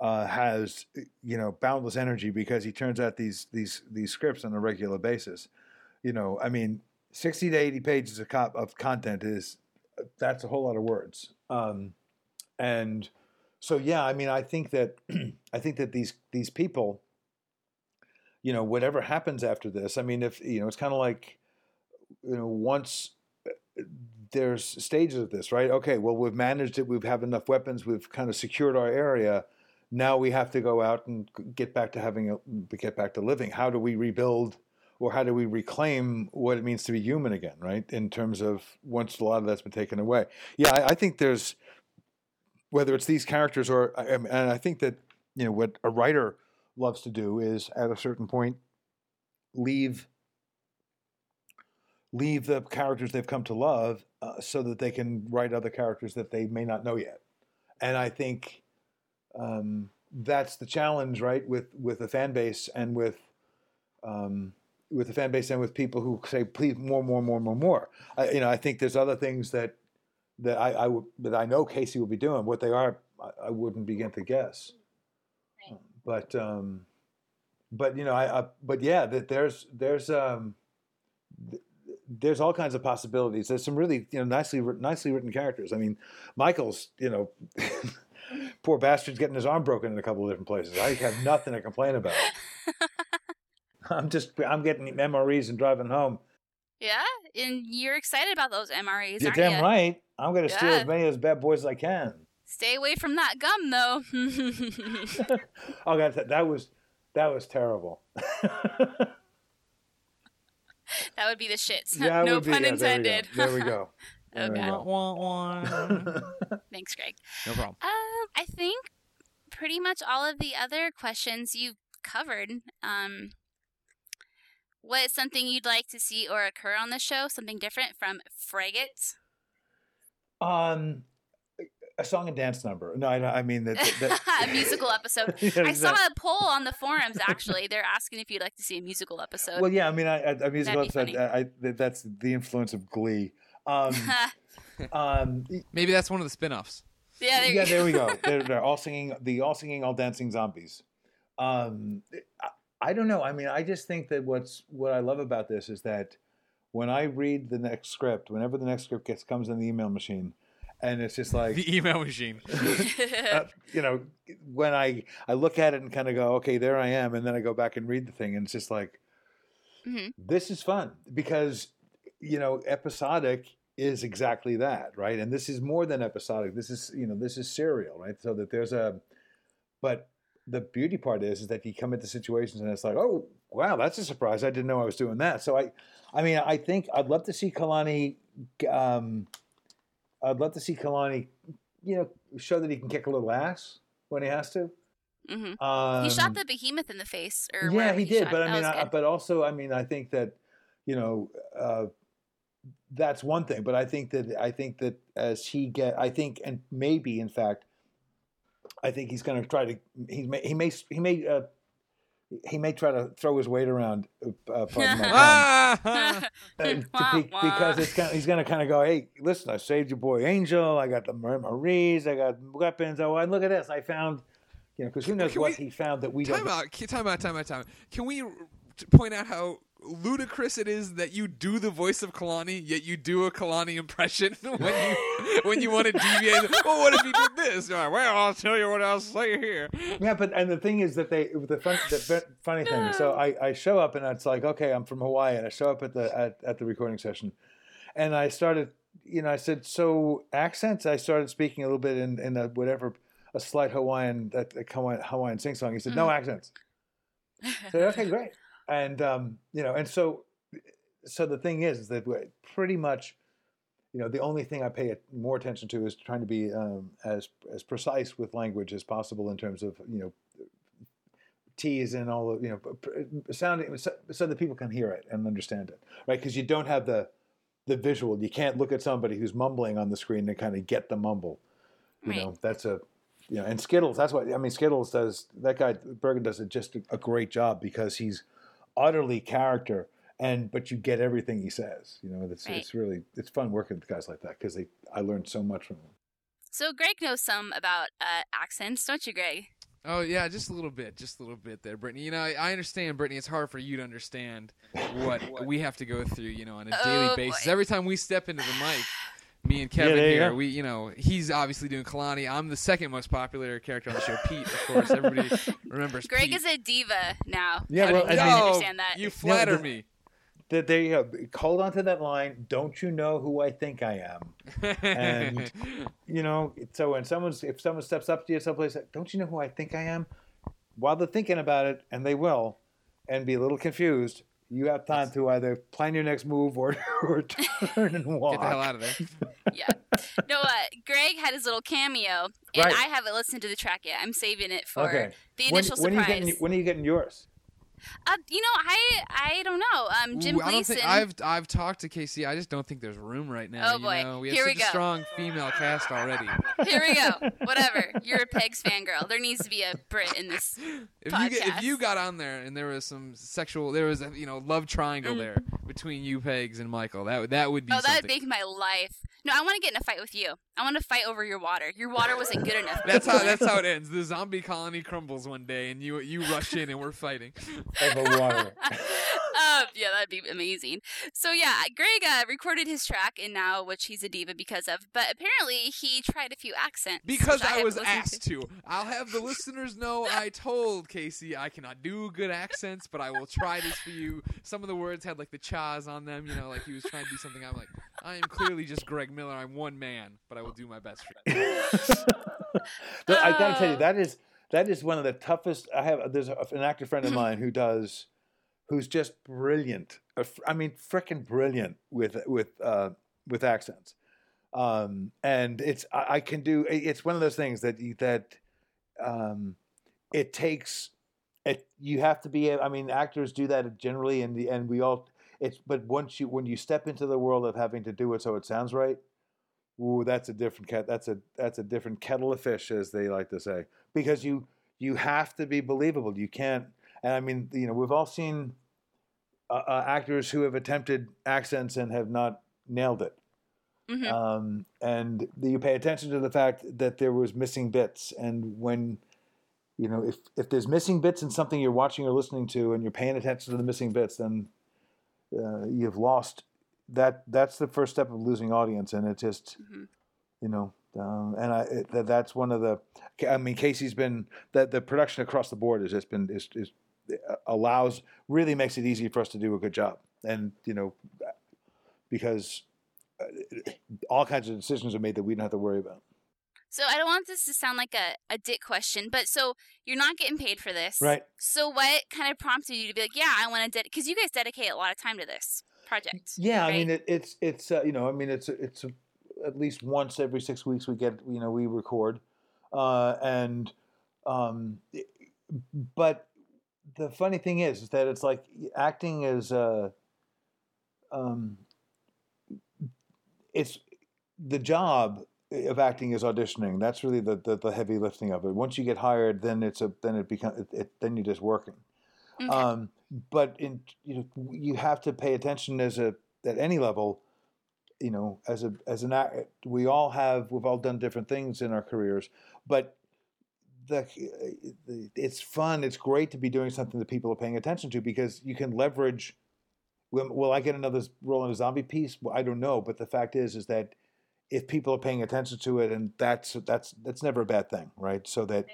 uh, has you know boundless energy because he turns out these these these scripts on a regular basis. You know, I mean, sixty to eighty pages of cop of content is that's a whole lot of words. Um, and so yeah, I mean, I think that I think that these these people you know whatever happens after this i mean if you know it's kind of like you know once uh, there's stages of this right? Okay well we've managed it we have enough weapons we've kind of secured our area. Now we have to go out and get back to having a get back to living. How do we rebuild or how do we reclaim what it means to be human again right in terms of once a lot of that's been taken away? Yeah i, I think there's whether it's these characters or mean, and i think that you know what a writer loves to do is at a certain point leave leave the characters they've come to love uh, so that they can write other characters that they may not know yet. And i think um, that's the challenge right with with the fan base and with um, with the fan base and with people who say please more more more more more. I, you know i think there's other things that that I, I would that i know casey will be doing what they are i, I wouldn't begin to guess but um, but you know, I, I but yeah, that there's there's um, there's all kinds of possibilities. There's some really you know nicely nicely written characters. I mean, Michael's you know, poor bastard's getting his arm broken in a couple of different places. I have nothing to complain about. I'm just I'm getting MREs and driving home. Yeah, and you're excited about those MREs, You're aren't damn you? right. I'm gonna steal as many of those bad boys as I can. Stay away from that gum, though. Oh god, that, that was that was terrible. that would be the shits. Yeah, no would be- pun yeah, there we go. intended. There we go. There we Okay. go. Thanks, Greg. No problem. Um, I think pretty much all of the other questions you've covered. Um, what is something you'd like to see or occur on the show? Something different from Fragate? Um, a song and dance number. No, I, I mean that. that a musical episode. Yeah, I saw a poll on the forums. Actually, they're asking if you'd like to see a musical episode. Well, yeah, I mean, I, I, a musical episode. I, I, that's the influence of Glee. Um, um, Maybe that's one of the spin-offs. yeah, there, yeah, you there we go. They're, they're all singing the all singing, all dancing zombies. Um, I, I don't know. I mean, I just think that what's what I love about this is that when I read the next script, whenever the next script gets comes in the email machine, and it's just like The email machine. uh, you know, when I I look at it and kind of go, okay, there I am, and then I go back and read the thing, and it's just like, Mhm. this is fun because you know, episodic is exactly that, right? And this is more than episodic. This is you know, this is serial, right? So that there's a, but the beauty part is is that you come into situations and it's like, oh wow, that's a surprise. I didn't know I was doing that. So I, I mean, I think I'd love to see Kalani. Um, I'd love to see Kalani, you know, show that he can kick a little ass when he has to. Mm-hmm. Um, he shot the behemoth in the face, or yeah, wherever he did. But it. I mean, I, but also, I mean, I think that, you know, uh, that's one thing. But I think that I think that as he get, I think, and maybe in fact, I think he's going to try to. He may. He may. He may. Uh, he may try to throw his weight around. Uh! Uh, to be- because it's kind he's going to kind of go, hey, listen, I saved your boy Angel. I got the Mar- Maries. I got weapons. Oh, and look at this. I found, you know, because who knows Can what we- he found that we don't. Time out, time out, time out, time out. Can we point out how ludicrous it is that you do the voice of Kalani, yet you do a Kalani impression when you when you want to deviate? well, what if he did this? You're like, well, I'll tell you what I'll say here. Yeah, but and the thing is that they the fun, the funny thing. So I, I show up and it's like okay, I'm from Hawaii, and I show up at the at, at the recording session, and I started, you know, I said so accents. I started speaking a little bit in in a, whatever a slight Hawaiian that Hawaiian, Hawaiian sing song. He said no mm. accents. I said okay, great, and um, you know, and so so the thing is, is that pretty much. You know, the only thing I pay more attention to is trying to be um, as as precise with language as possible in terms of you know T's and all of you know sounding so, so that people can hear it and understand it, right? Because you don't have the the visual. You can't look at somebody who's mumbling on the screen and kind of get the mumble. You Right. know, that's a you know, and Skittles. That's what I mean. Skittles does that guy Bergen does a, just a, a great job because he's utterly character and but you get everything he says. You know, it's Right. it's really it's fun working with guys like that because they I learned so much from them. so Greg knows some about uh, accents, don't you, Greg? Oh yeah, just a little bit, just a little bit there, Brittany. You know, I, I understand, Brittany. It's hard for you to understand what we have to go through, you know, on a daily Oh, basis. boy. Every time we step into the mic, me and Kevin there you here, go. we, you know, he's obviously doing Kalani. I'm the second most popular character on the show, Pete. Of course, everybody remembers. Greg Pete. is a diva now. Yeah, I well, didn't and you I- understand that. You flatter the- me. That there you go. Hold on to that line. Don't you know who I think I am? And- you know, so when someone's if someone steps up to you someplace, don't you know who I think I am? While they're thinking about it, and they will, and be a little confused, you have time to either plan your next move or or turn and walk. Get the hell out of there. yeah. No, uh, Greg had his little cameo, and Right. I haven't listened to the track yet. I'm saving it for Okay. the When, initial when are you surprise. getting when are you getting yours? Uh, you know, I I don't know. Um, Jim Ooh, I Gleason. Think, I've I've talked to Casey. I just don't think there's room right now. Oh, you boy. know? we have Here such we a go. strong female cast already. Here we go. Whatever. You're a Pegs fangirl. There needs to be a Brit in this. If you get, if you got on there and there was some sexual, there was a you know love triangle there between you pegs and Michael. That would that would be Mm. Oh, that would make my life. No, I want to get in a fight with you. I want to fight over your water. Your water wasn't good enough. That's how that's how it ends. The zombie colony crumbles one day, and you you rush in, and we're fighting. Over water. Uh, yeah, that'd be amazing. So yeah, Greg uh, recorded his track and now, which he's a diva because of. But apparently, he tried a few accents Because which I, was asked to. I'll have the listeners know I told Casey I cannot do good accents, but I will try this for you. Some of the words had like the chas on them, you know, like he was trying to do something. I'm like, I am clearly just Greg Miller. I'm one man, but I will do my best for that. But I gotta tell you, Oh. that is that is one of the toughest. I have there's a, an actor friend of mine who does, who's just brilliant. I mean, freaking brilliant with with uh, with accents. Um, and it's I, I can do. It's one of those things that that um, it takes. It you have to be. I mean, actors do that generally, and the and we all. It's but once you when you step into the world of having to do it so it sounds right, Ooh, that's a different cat. That's a that's a different kettle of fish, as they like to say, because you you have to be believable. You can't. And I mean, you know, we've all seen uh, uh, actors who have attempted accents and have not nailed it. Mhm. Um, and you pay attention to the fact that there was missing bits, and when you know if if there's missing bits in something you're watching or listening to, and you're paying attention to the missing bits, then uh, you've lost that. That's the first step of losing audience, and it just Mhm. you know um, and I it, that, that's one of the I mean Casey's been that the production across the board has just been is, is allows really makes it easy for us to do a good job. And you know because uh, all kinds of decisions are made that we don't have to worry about. So I don't want this to sound like a, a dick question, but so you're not getting paid for this, right. So what kind of prompted you to be like, yeah, I want to, because you guys dedicate a lot of time to this project. yeah I mean it, it's it's uh, you know I mean it's it's at least once every six weeks we get you know we record uh, and um, but the funny thing is, is that it's like acting is uh, um, it's the job of acting is auditioning. That's really the, the, the heavy lifting of it. Once you get hired, then it's a then it becomes it, it, then you're just working. Okay. Um, but in you know you have to pay attention as a at any level. You know, as a as an act, we all have we've all done different things in our careers, but the, it's fun. It's great to be doing something that people are paying attention to because you can leverage. Will, will I get another role in a zombie piece? Well, I don't know, but the fact is, is that if people are paying attention to it, and that's that's that's never a bad thing, right? So that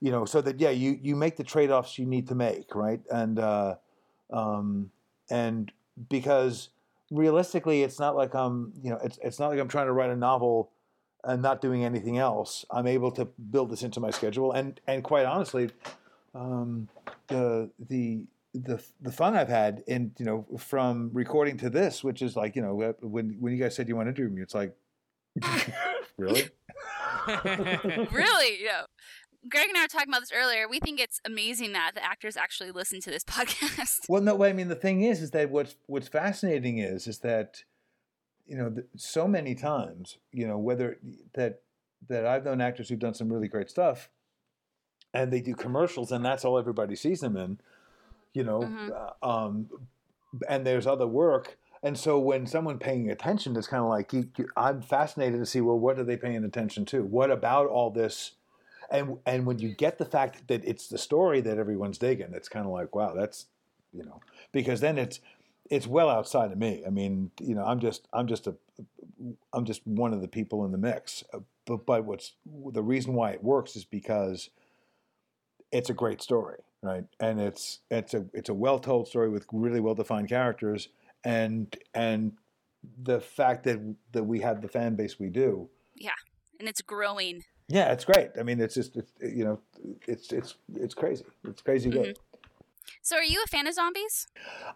you know, so that yeah, you you make the trade offs you need to make, right? And uh, um, and because realistically, it's not like I'm you know, it's it's not like I'm trying to write a novel and not doing anything else. I'm able to build this into my schedule, and and quite honestly, um, the the the the fun I've had in you know from recording to this, which is like you know when when you guys said you want to interview me, it's like really. really, you know, Greg and I were talking about this earlier. We think it's amazing that the actors actually listen to this podcast. Well, no, I mean the thing is, is that what's what's fascinating is is that you know so many times you know whether that that I've known actors who've done some really great stuff, and they do commercials, and that's all everybody sees them in, you know, Mhm. uh, um, and there's other work. And so when someone paying attention, it's kind of like you, you, I'm fascinated to see well, what are they paying attention to? What about all this? And and when you get the fact that it's the story that everyone's digging, it's kind of like wow, that's you know because then it's it's well outside of me. I mean, you know, I'm just I'm just a I'm just one of the people in the mix. But but what's the reason why it works is because it's a great story, right? And it's it's a it's a well told story with really well defined characters, and and the fact that that we have the fan base we do, Yeah, And it's growing. yeah, it's great. I mean, it's just it's, you know, it's it's it's crazy. It's crazy good. Mm-hmm. So are you a fan of zombies?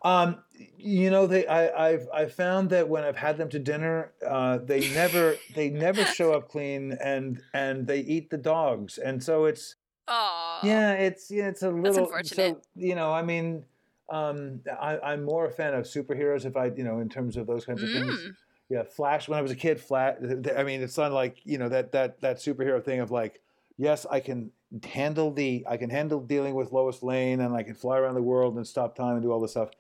Um, you know, they I, I've I found that when I've had them to dinner, uh, they never they never show up clean, and and they eat the dogs, and so it's Oh. yeah, it's yeah, it's a little. unfortunate. So you know, I mean, um, I, I'm more a fan of superheroes if I you know in terms of those kinds of things. Mm. Yeah, Flash. When I was a kid, Flash. I mean, it's not like you know that that that superhero thing of like, yes, I can handle the I can handle dealing with Lois Lane, and I can fly around the world and stop time and do all this stuff.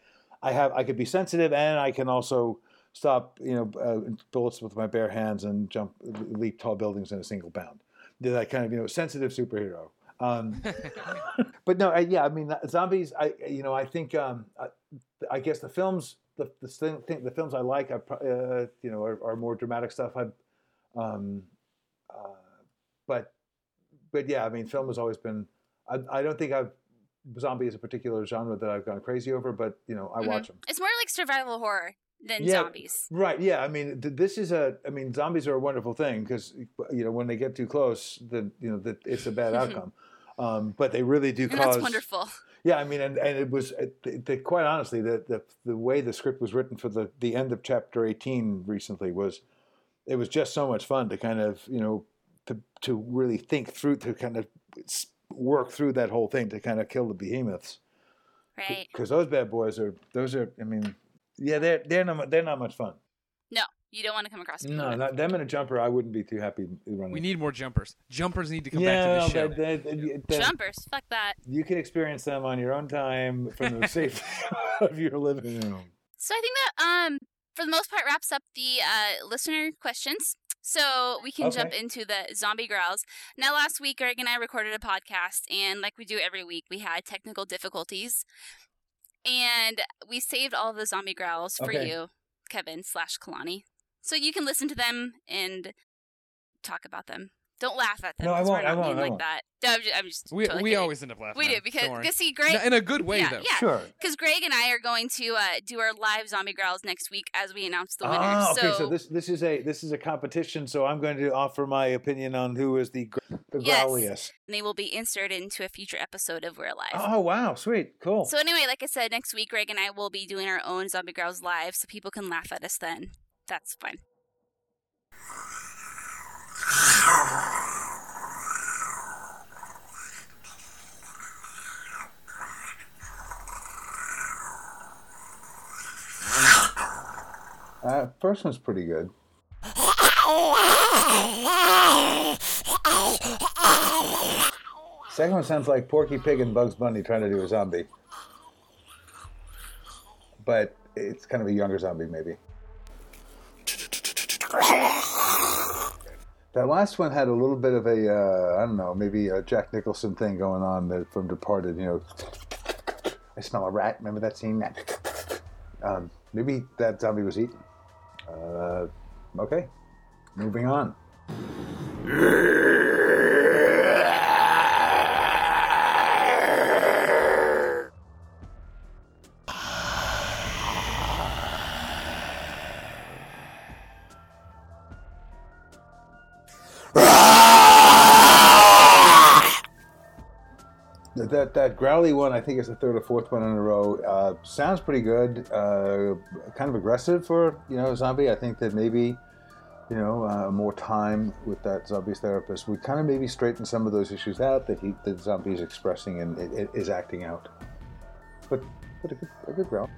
I have I could be sensitive, and I can also stop you know uh, bullets with my bare hands and jump leap tall buildings in a single bound. That kind of you know sensitive superhero. Um, but no, I, yeah, I mean, zombies. I you know, I think um, I, I guess the films, the the thing, thing- the films I like, I uh, you know, are, are more dramatic stuff. I, um, uh, but but yeah, I mean, film has always been. I, I don't think I've zombie is a particular genre that I've gone crazy over, but you know, I Mhm. watch them. It's more like survival horror than Yeah. zombies. Right. Yeah. I mean, th- this is a. I mean, zombies are a wonderful thing because you know when they get too close, then you know that it's a bad outcome. Um, but they really do And cause. that's wonderful. Yeah. I mean, and, and it was it- quite honestly the, the the way the script was written for the the end of chapter eighteen recently was, it was just so much fun to kind of you know to to really think through to kind of work through that whole thing to kind of kill the behemoths Right. because those bad boys are those are I mean yeah they're they're not they're not much fun. No, you don't want to come across people. No, not them and a jumper. I wouldn't be too happy running. We need more jumpers. Jumpers need to come yeah, back to the show. but they- they- they- Jumpers. Fuck that. You can experience them on your own time from the safety of your living room. So I think that um for the most part wraps up the uh, listener questions. So we can jump into the zombie growls. Now last week Greg and I recorded a podcast and like we do every week we had technical difficulties. And we saved all the zombie growls for Okay. you, Kevin slash Kalani. So you can listen to them and talk about them. Don't laugh at them. No, I 'cause we're won't, I won't, mean I like won't. that. No, I'm just, I'm just We totally we kidding. always end up laughing. we at do because Don't because see Greg in a good way yeah, though. yeah. Sure. because Greg and I are going to uh, do our live zombie growls next week as we announce the winner. Ah, okay. so, So, this this is a this is a competition. So I'm going to offer my opinion on who is the gr- the Yes. growliest. they will be inserted into a future episode of We're Alive. Oh wow, sweet, cool. So anyway, like I said, next week Greg and I will be doing our own zombie growls live, so people can laugh at us then. That's fine. Uh, first one's pretty good. Second one sounds like Porky Pig and Bugs Bunny trying to do a zombie, but it's kind of a younger zombie, maybe. That last one had a little bit of a, uh, I don't know, maybe a Jack Nicholson thing going on that- from Departed. You know, I smell a rat. Remember that scene? Um, maybe that zombie was eaten. Uh, okay, moving on. That, that growly one, I think, is the third or fourth one in a row. Uh, sounds pretty good. Uh, kind of aggressive for you know zombie. I think that maybe you know uh, more time with that zombies therapist would kind of maybe straighten some of those issues out that he the zombie is expressing and it, it is acting out. But but a good, a good growl.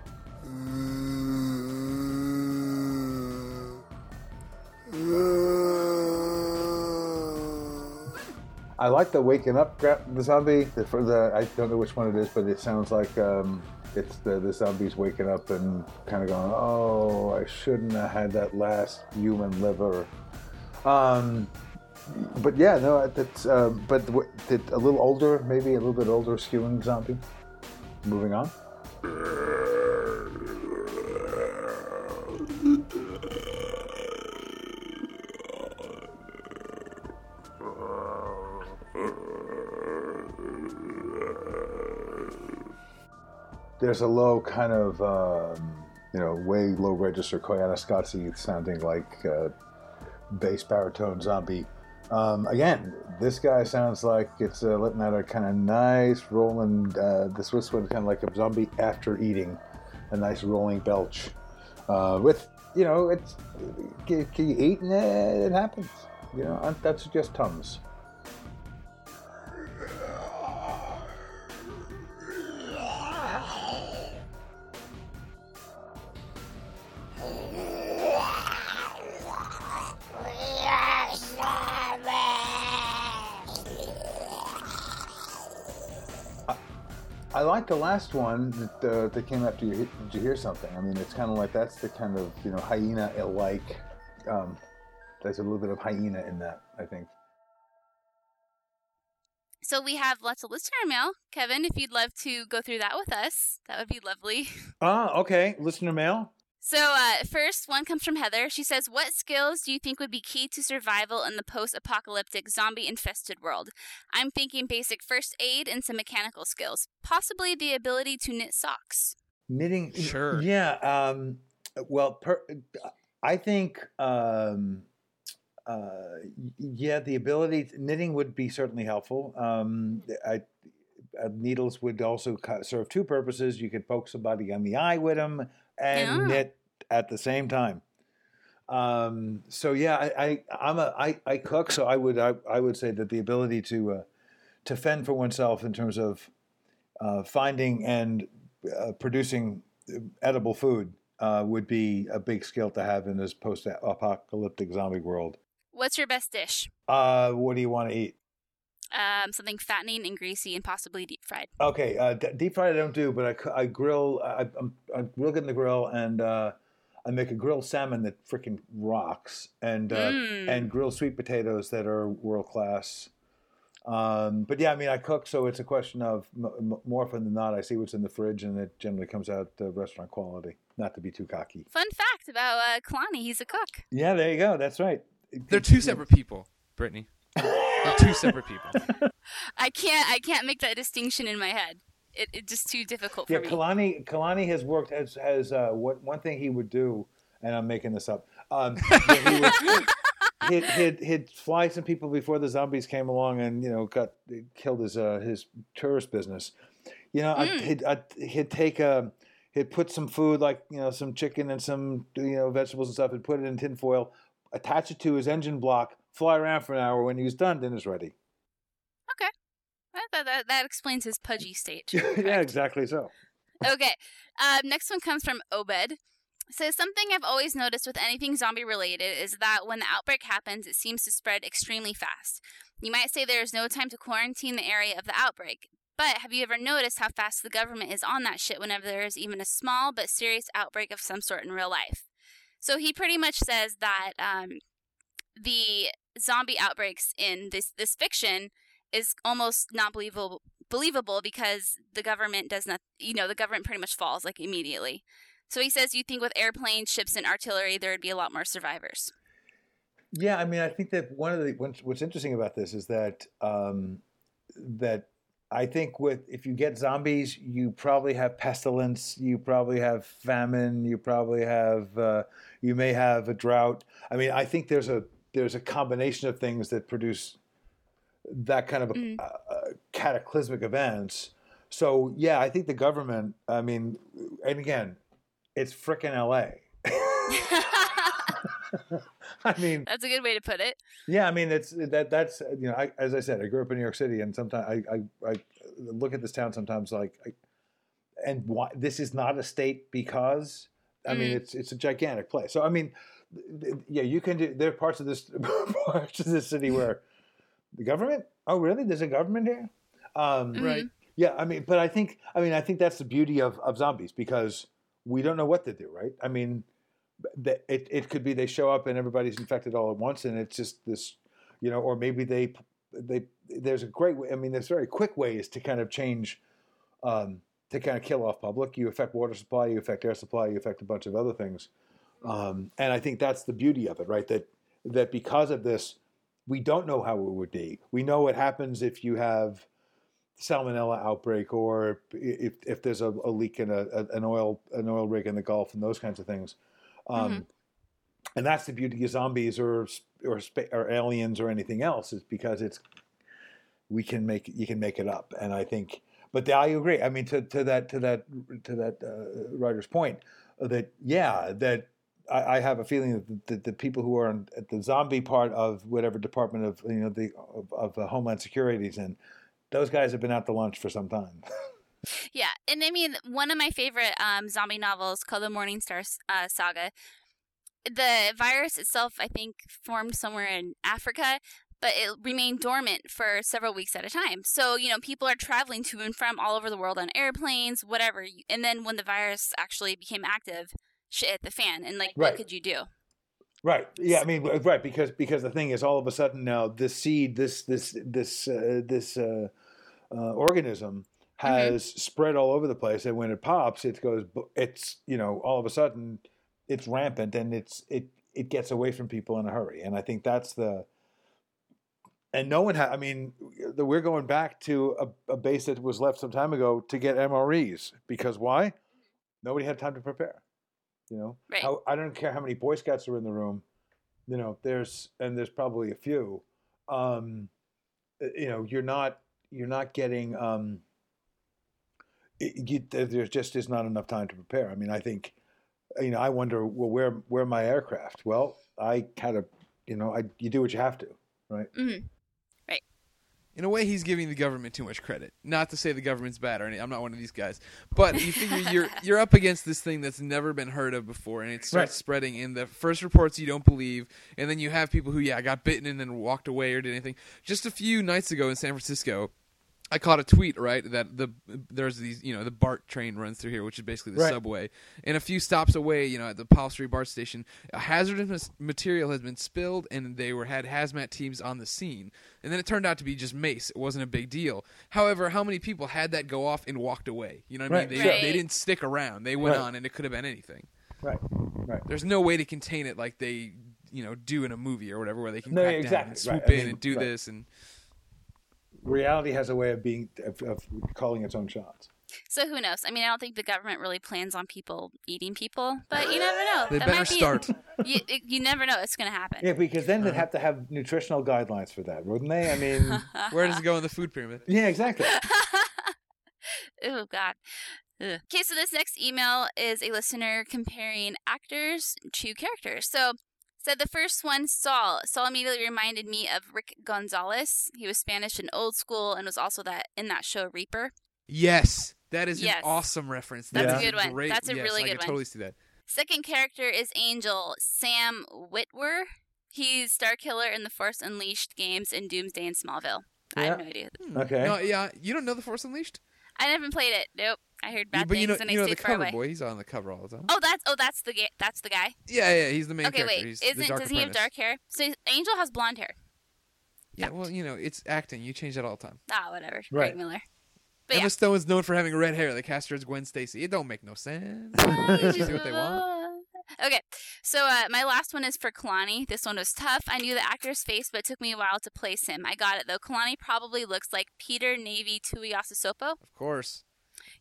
I like the waking up the zombie. The, for the I don't know which one it is, but it sounds like um, it's the the zombies waking up and kind of going, "Oh, I shouldn't have had that last human liver." Um, but yeah, no, that's uh, but a little older, maybe a little bit older, skewing zombie. Moving on. There's a low kind of, um, you know, way low register Koyaanisqatsi sounding like uh, bass baritone zombie. Um, again, this guy sounds like it's uh, letting out a kind of nice rolling. Uh, this was one kind of like a zombie after eating, a nice rolling belch. Uh, with you know, it's can, can you eat and it, it happens. You know, that's just tums. Like the last one that, uh, that came after you. Did you hear something? I mean, it's kind of like that's the kind of you know hyena it like. Um, there's a little bit of hyena in that, I think. So we have lots of listener mail. Kevin, if you'd love to go through that with us, that would be lovely. Ah, okay. Listener mail. So, uh, first one comes from Heather. She says, What skills do you think would be key to survival in the post apocalyptic zombie infested world? I'm thinking basic first aid and some mechanical skills, possibly the ability to knit socks. Knitting. Sure. Yeah. Um, well, per, I think. Um, uh, yeah, the ability knitting would be certainly helpful. Um, I, uh, needles would also serve two purposes. You could poke somebody on the eye with them and Yeah. knit at the same time. Um, so yeah, I, I I'm a I, I cook, so I would I, I would say that the ability to uh, to fend for oneself in terms of uh, finding and uh, producing edible food uh, would be a big skill to have in this post-apocalyptic zombie world. What's your best dish? Uh, what do you want to eat? Um, something fattening and greasy and possibly deep fried. Okay, uh, d- deep fried I don't do, but I, I grill. I, I'm, I'm real in the grill, and uh, I make a grilled salmon that freaking rocks, and uh, Mm. and grilled sweet potatoes that are world class. Um, but yeah, I mean, I cook, so it's a question of m- m- more often than not, I see what's in the fridge, and it generally comes out uh, restaurant quality. Not to be too cocky. Fun fact about uh, Kalani, he's a cook. Yeah, there you go. That's right. They're two separate people, Brittany. They're two separate people. I can't I can't make that distinction in my head. It, it's just too difficult for Yeah, me. Kalani Kalani has worked as has uh, what one thing he would do, and I'm making this up. Um, he would, he'd, he'd, he'd fly some people before the zombies came along, and you know got killed his uh, his tourist business. You know, I'd, Mm. he'd, I'd, he'd take a he'd put some food like you know some chicken and some you know vegetables and stuff, and put it in tinfoil, attach it to his engine block, fly around for an hour. When he was done, dinner's ready. That, that, that, that explains his pudgy state. yeah, exactly so. okay. Um, next one comes from Obed. Says something I've always noticed with anything zombie related is that when the outbreak happens, it seems to spread extremely fast. You might say there is no time to quarantine the area of the outbreak, but have you ever noticed how fast the government is on that shit whenever there is even a small but serious outbreak of some sort in real life? So he pretty much says that um, the zombie outbreaks in this this fiction is almost not believable believable because the government does not you know the government pretty much falls like immediately so he says you think with airplanes ships and artillery there would be a lot more survivors Yeah, I mean, I think that one of the what's- interesting about this is that um, that I think with if you get zombies, you probably have pestilence, you probably have famine, you probably have uh, you may have a drought. I mean, I think there's a there's a combination of things that produce that kind of a, Mm. uh, cataclysmic events. So yeah, I think the government. I mean, and again, it's frickin' L.A. I mean, that's a good way to put it yeah, I mean it's that that's you know I, as I said I grew up in New York City and sometimes I I, I look at this town sometimes like I, and why this is not a state because I mean Mm. it's it's a gigantic place so I mean yeah you can do there are parts of this parts of this city where the government? Oh really? There's a government here? Um, Mhm. Right. yeah I mean but I think I mean I think that's the beauty of of zombies because we don't know what to do right? I mean it, it could be they show up and everybody's infected all at once and it's just this you know or maybe they they there's a great way i mean there's very quick ways to kind of change um, to kind of kill off public. You affect water supply you affect air supply you affect a bunch of other things um, and i think that's the beauty of it right that that because of this we don't know how it would be we know what happens if you have salmonella outbreak or if, if there's a, a leak in a, an oil an oil rig in the Gulf and those kinds of things. Um, And that's the beauty of zombies or or, or aliens or anything else is because it's we can make you can make it up. And I think, but I agree. I mean, to, to that to that to that uh, writer's point that yeah that. I I have a feeling that the, the, people who are at the zombie part of whatever department of you know the of, of uh, Homeland Security is in, those guys have been out to lunch for some time. yeah and i mean one of my favorite um, zombie novels called the Morningstar uh, saga the virus itself i think formed somewhere in africa but it remained dormant for several weeks at a time so you know people are traveling to and from all over the world on airplanes whatever and then when the virus actually became active shit hit the fan and like Right. what could you do Right. Yeah. I mean, right. Because because the thing is, all of a sudden now, this seed, this this this uh, this uh, uh, organism has spread all over the place, and when it pops, it goes. It's you know, all of a sudden, it's rampant, and it's it it gets away from people in a hurry, and I think that's the. And no one had. I mean, the, we're going back to a, a base that was left some time ago to get MREs because why? Nobody had time to prepare. You know, Right. how, I don't care how many Boy Scouts are in the room. You know, there's and there's probably a few. Um, uh, you know, you're not you're not getting. Um, it, you, there just is not enough time to prepare. I mean, I think, you know, I wonder, well, where where are my aircraft? Well, I kind of, you know, I you do what you have to, right? hmm In a way, he's giving the government too much credit. Not to say the government's bad or anything. I'm not one of these guys. But you figure you're you're up against this thing that's never been heard of before, and it starts Right. spreading. In the first reports, you don't believe, and then you have people who, yeah, got bitten and then walked away or did anything. Just a few nights ago in San Francisco, I caught a tweet right that the there's these you know the BART train runs through here, which is basically the Right. subway, and a few stops away, you know, at the Powell Street BART station, a hazardous material has been spilled, and they were had hazmat teams on the scene, and then it turned out to be just mace. It wasn't a big deal. However, how many people had that go off and walked away? You know what I mean? They sure. they didn't stick around. They went Right. on, and it could have been anything. Right. Right. There's no way to contain it like they you know do in a movie or whatever, where they can No, crack down exactly, and right. swoop I in mean, and do right. this and. Reality has a way of being of, of calling its own shots. So who knows? I mean, I don't think the government really plans on people eating people, but you never know. They That better might be- start. You, you never know. It's going to happen. Yeah, because then they'd Uh-huh. have to have nutritional guidelines for that, wouldn't they? I mean, Where does it go in the food pyramid? yeah, exactly. oh God. Ugh. Okay, so this next email is a listener comparing actors to characters. So said the first one, Saul. Saul immediately reminded me of Rick Gonzalez. He was Spanish and old school and was also that in that show Reaper. Yes, that is Yes. an awesome reference. That's a is good one. Great, That's a yes, really I good could one. Totally see that. Second character is Angel Sam Witwer. He's Starkiller in the Force Unleashed games and Doomsday in Smallville. I have no idea. Hmm. Okay. No, yeah, you don't know the Force Unleashed, I haven't played it. Nope. I heard bad but you things know, and you I know the cover away. boy. He's on the cover all the time. Oh, that's oh, that's the ga- that's the guy. Yeah, yeah, he's the main okay, character. wait. He's Isn't Dark does he have dark hair? So Angel has blonde hair. Yeah, well, you know, it's acting. You change that all the time. Ah, whatever. Right. Greg Miller. But Emma yeah. Stone's known for having red hair. They cast her as Gwen Stacy. It don't make no sense. They do what they want. Okay, so uh, my last one is for Kalani. This one was tough. I knew the actor's face, but it took me a while to place him. I got it though. Kalani probably looks like Peter Navy Tuiasosopo. Of course.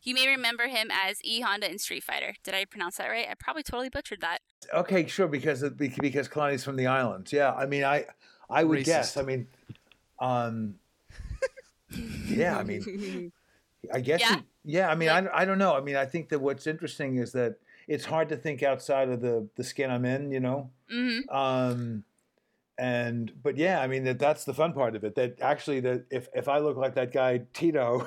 You may remember him as E Honda in Street Fighter. Did I pronounce that right? I probably totally butchered that. Okay, sure. Because of, bec- because Kalani's from the islands. Yeah, I mean, I I would Racist. guess. I mean, um, yeah. I mean, I guess. Yeah? he- yeah. I mean, I, I don't know. I mean, I think that what's interesting is that it's hard to think outside of the the skin I'm in. You know. hmm Um, and but yeah, I mean that that's the fun part of it. That actually, that if if I look like that guy Tito,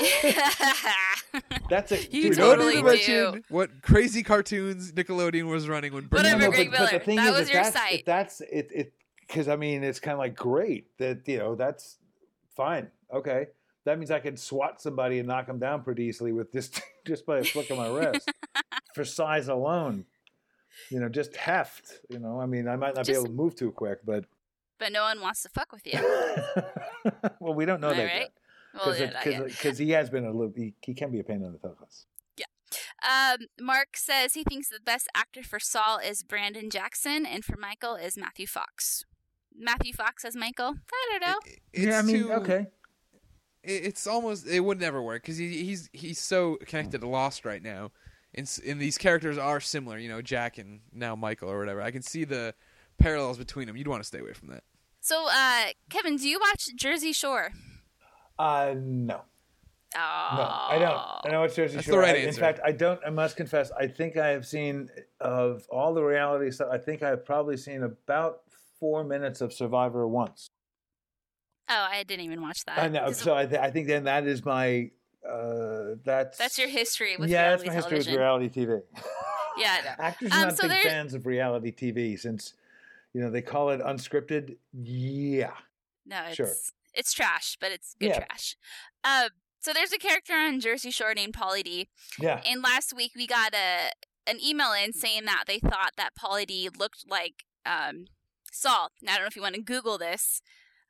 that's a You dude, totally need do. what crazy cartoons Nickelodeon was running when Burt Whatever, No, Greg but, but the thing That is, was if your that's, site. If that's it. It because I mean, it's kind of like great that you know that's fine. Okay, that means I can swat somebody and knock them down pretty easily with just just by a flick of my wrist for size alone. You know, just heft. You know, I mean, I might not be able to move too quick, but but no one wants to fuck with you. well, we don't know Am I that right? yet Well, yeah, because he has been a little. He, he can be a pain in the toes. Um, Mark says he thinks the best actor for Saul is Brandon Jackson, and for Michael is Matthew Fox. Matthew Fox as Michael. I don't know. It- yeah, I mean, too- okay. it- it's almost it would never work because he, he's he's so connected to Lost right now, and s- and these characters are similar. You know, Jack and now Michael or whatever. I can see the parallels between them. You'd want to stay away from that. So, uh, Kevin, do you watch Jersey Shore? Uh, no. Oh, No, I don't. I know it's Jersey That's the right I- in fact, I don't. I must confess. I think I have seen of all the reality stuff. I think I have probably seen about four minutes of Survivor once. Oh, I didn't even watch that. I know. So I, th- I think then that is my. Uh, that's that's your history with yeah, that's reality my history television. with reality TV. Yeah. Actors Um, are not so big there- fans of reality TV since, you know, they call it unscripted. Yeah. No, it's Sure. it's trash, but it's good Yeah. trash. Uh, so there's a character on Jersey Shore named Pauly D. Yeah. And last week we got a an email in saying that they thought that Pauly D looked like um, Saul. Now I don't know if you want to Google this.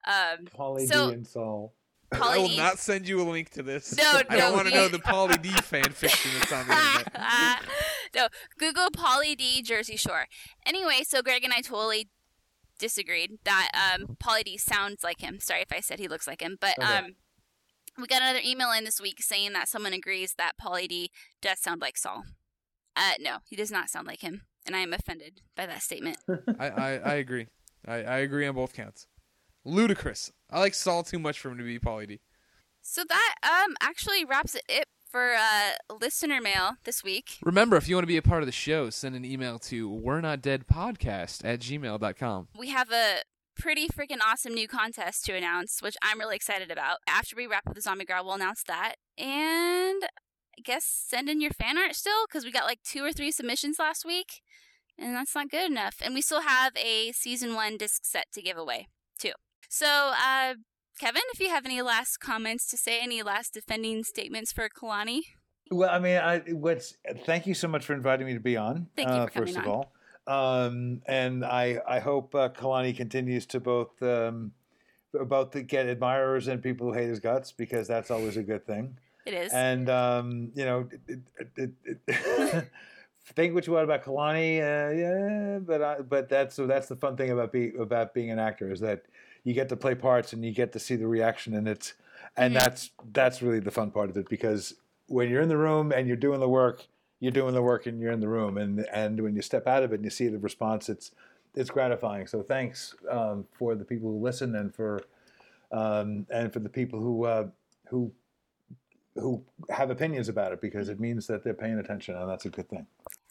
Um, Pauly So- D and Saul. Pauly I will D- not send you a link to this. No, I no, don't want to know the Pauly D fan fiction that's on the internet. no, Google Pauly D Jersey Shore. Anyway, so Greg and I totally disagreed that um, Pauly D sounds like him. Sorry if I said he looks like him, but Okay. um, we got another email in this week saying that someone agrees that Pauly D does sound like Saul. Uh, no, he does not sound like him, and I am offended by that statement. I, I, I agree. I, I agree on both counts. Ludicrous. I like Saul too much for him to be Pauly D. So that um actually wraps it up for uh, listener mail this week. Remember, if you want to be a part of the show, send an email to we're not dead podcast at gmail.com. we have a pretty freaking awesome new contest to announce, which I'm really excited about. After we wrap up the Zombie Girl, we'll announce that. And I guess send in your fan art still, because we got like two or three submissions last week, and that's not good enough. And we still have a season one disc set to give away. So, uh, Kevin, if you have any last comments to say, any last defending statements for Kalani? Well, I mean, I what's thank you so much for inviting me to be on. Thank you uh, for first of on. all, um, and I I hope uh, Kalani continues to both um, both to get admirers and people who hate his guts because that's always a good thing. It is. And um, you know, it, it, it, it think what you want about Kalani, uh, yeah, but I, but that's so that's the fun thing about be about being an actor is that you get to play parts and you get to see the reaction and it's and Mhm. that's that's really the fun part of it because when you're in the room and you're doing the work, you're doing the work and you're in the room and and when you step out of it and you see the response, it's it's gratifying. So thanks um, for the people who listen and for um, and for the people who uh, who who have opinions about it because it means that they're paying attention and that's a good thing.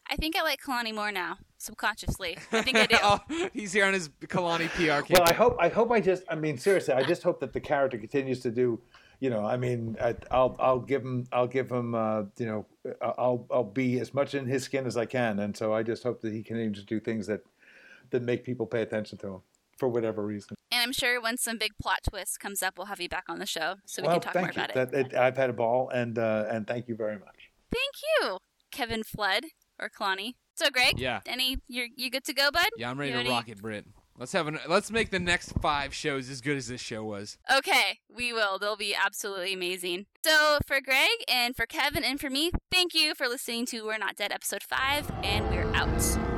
I think I like Kalani more now, subconsciously. I think I do. Oh, he's here on his Kalani PR campaign. Well, I hope I hope I just I mean seriously I just hope that the character continues to do you know I mean I, I'll I'll give him I'll give him uh, you know I'll I'll be as much in his skin as I can and so I just hope that he continues to do things that that make people pay attention to him for whatever reason. And I'm sure when some big plot twist comes up, we'll have you back on the show so we well, can talk thank more you. about it. That, it. I've had a ball and uh, and thank you very much. Thank you, Kevin Flood or Kalani. So, Greg, Yeah. any you you good to go, bud? Yeah, I'm ready You to rock it, Brit. Let's have an let's make the next five shows as good as this show was. Okay, we will. They'll be absolutely amazing. So, for Greg and for Kevin and for me, thank you for listening to We're Not Dead episode 5, and we're out.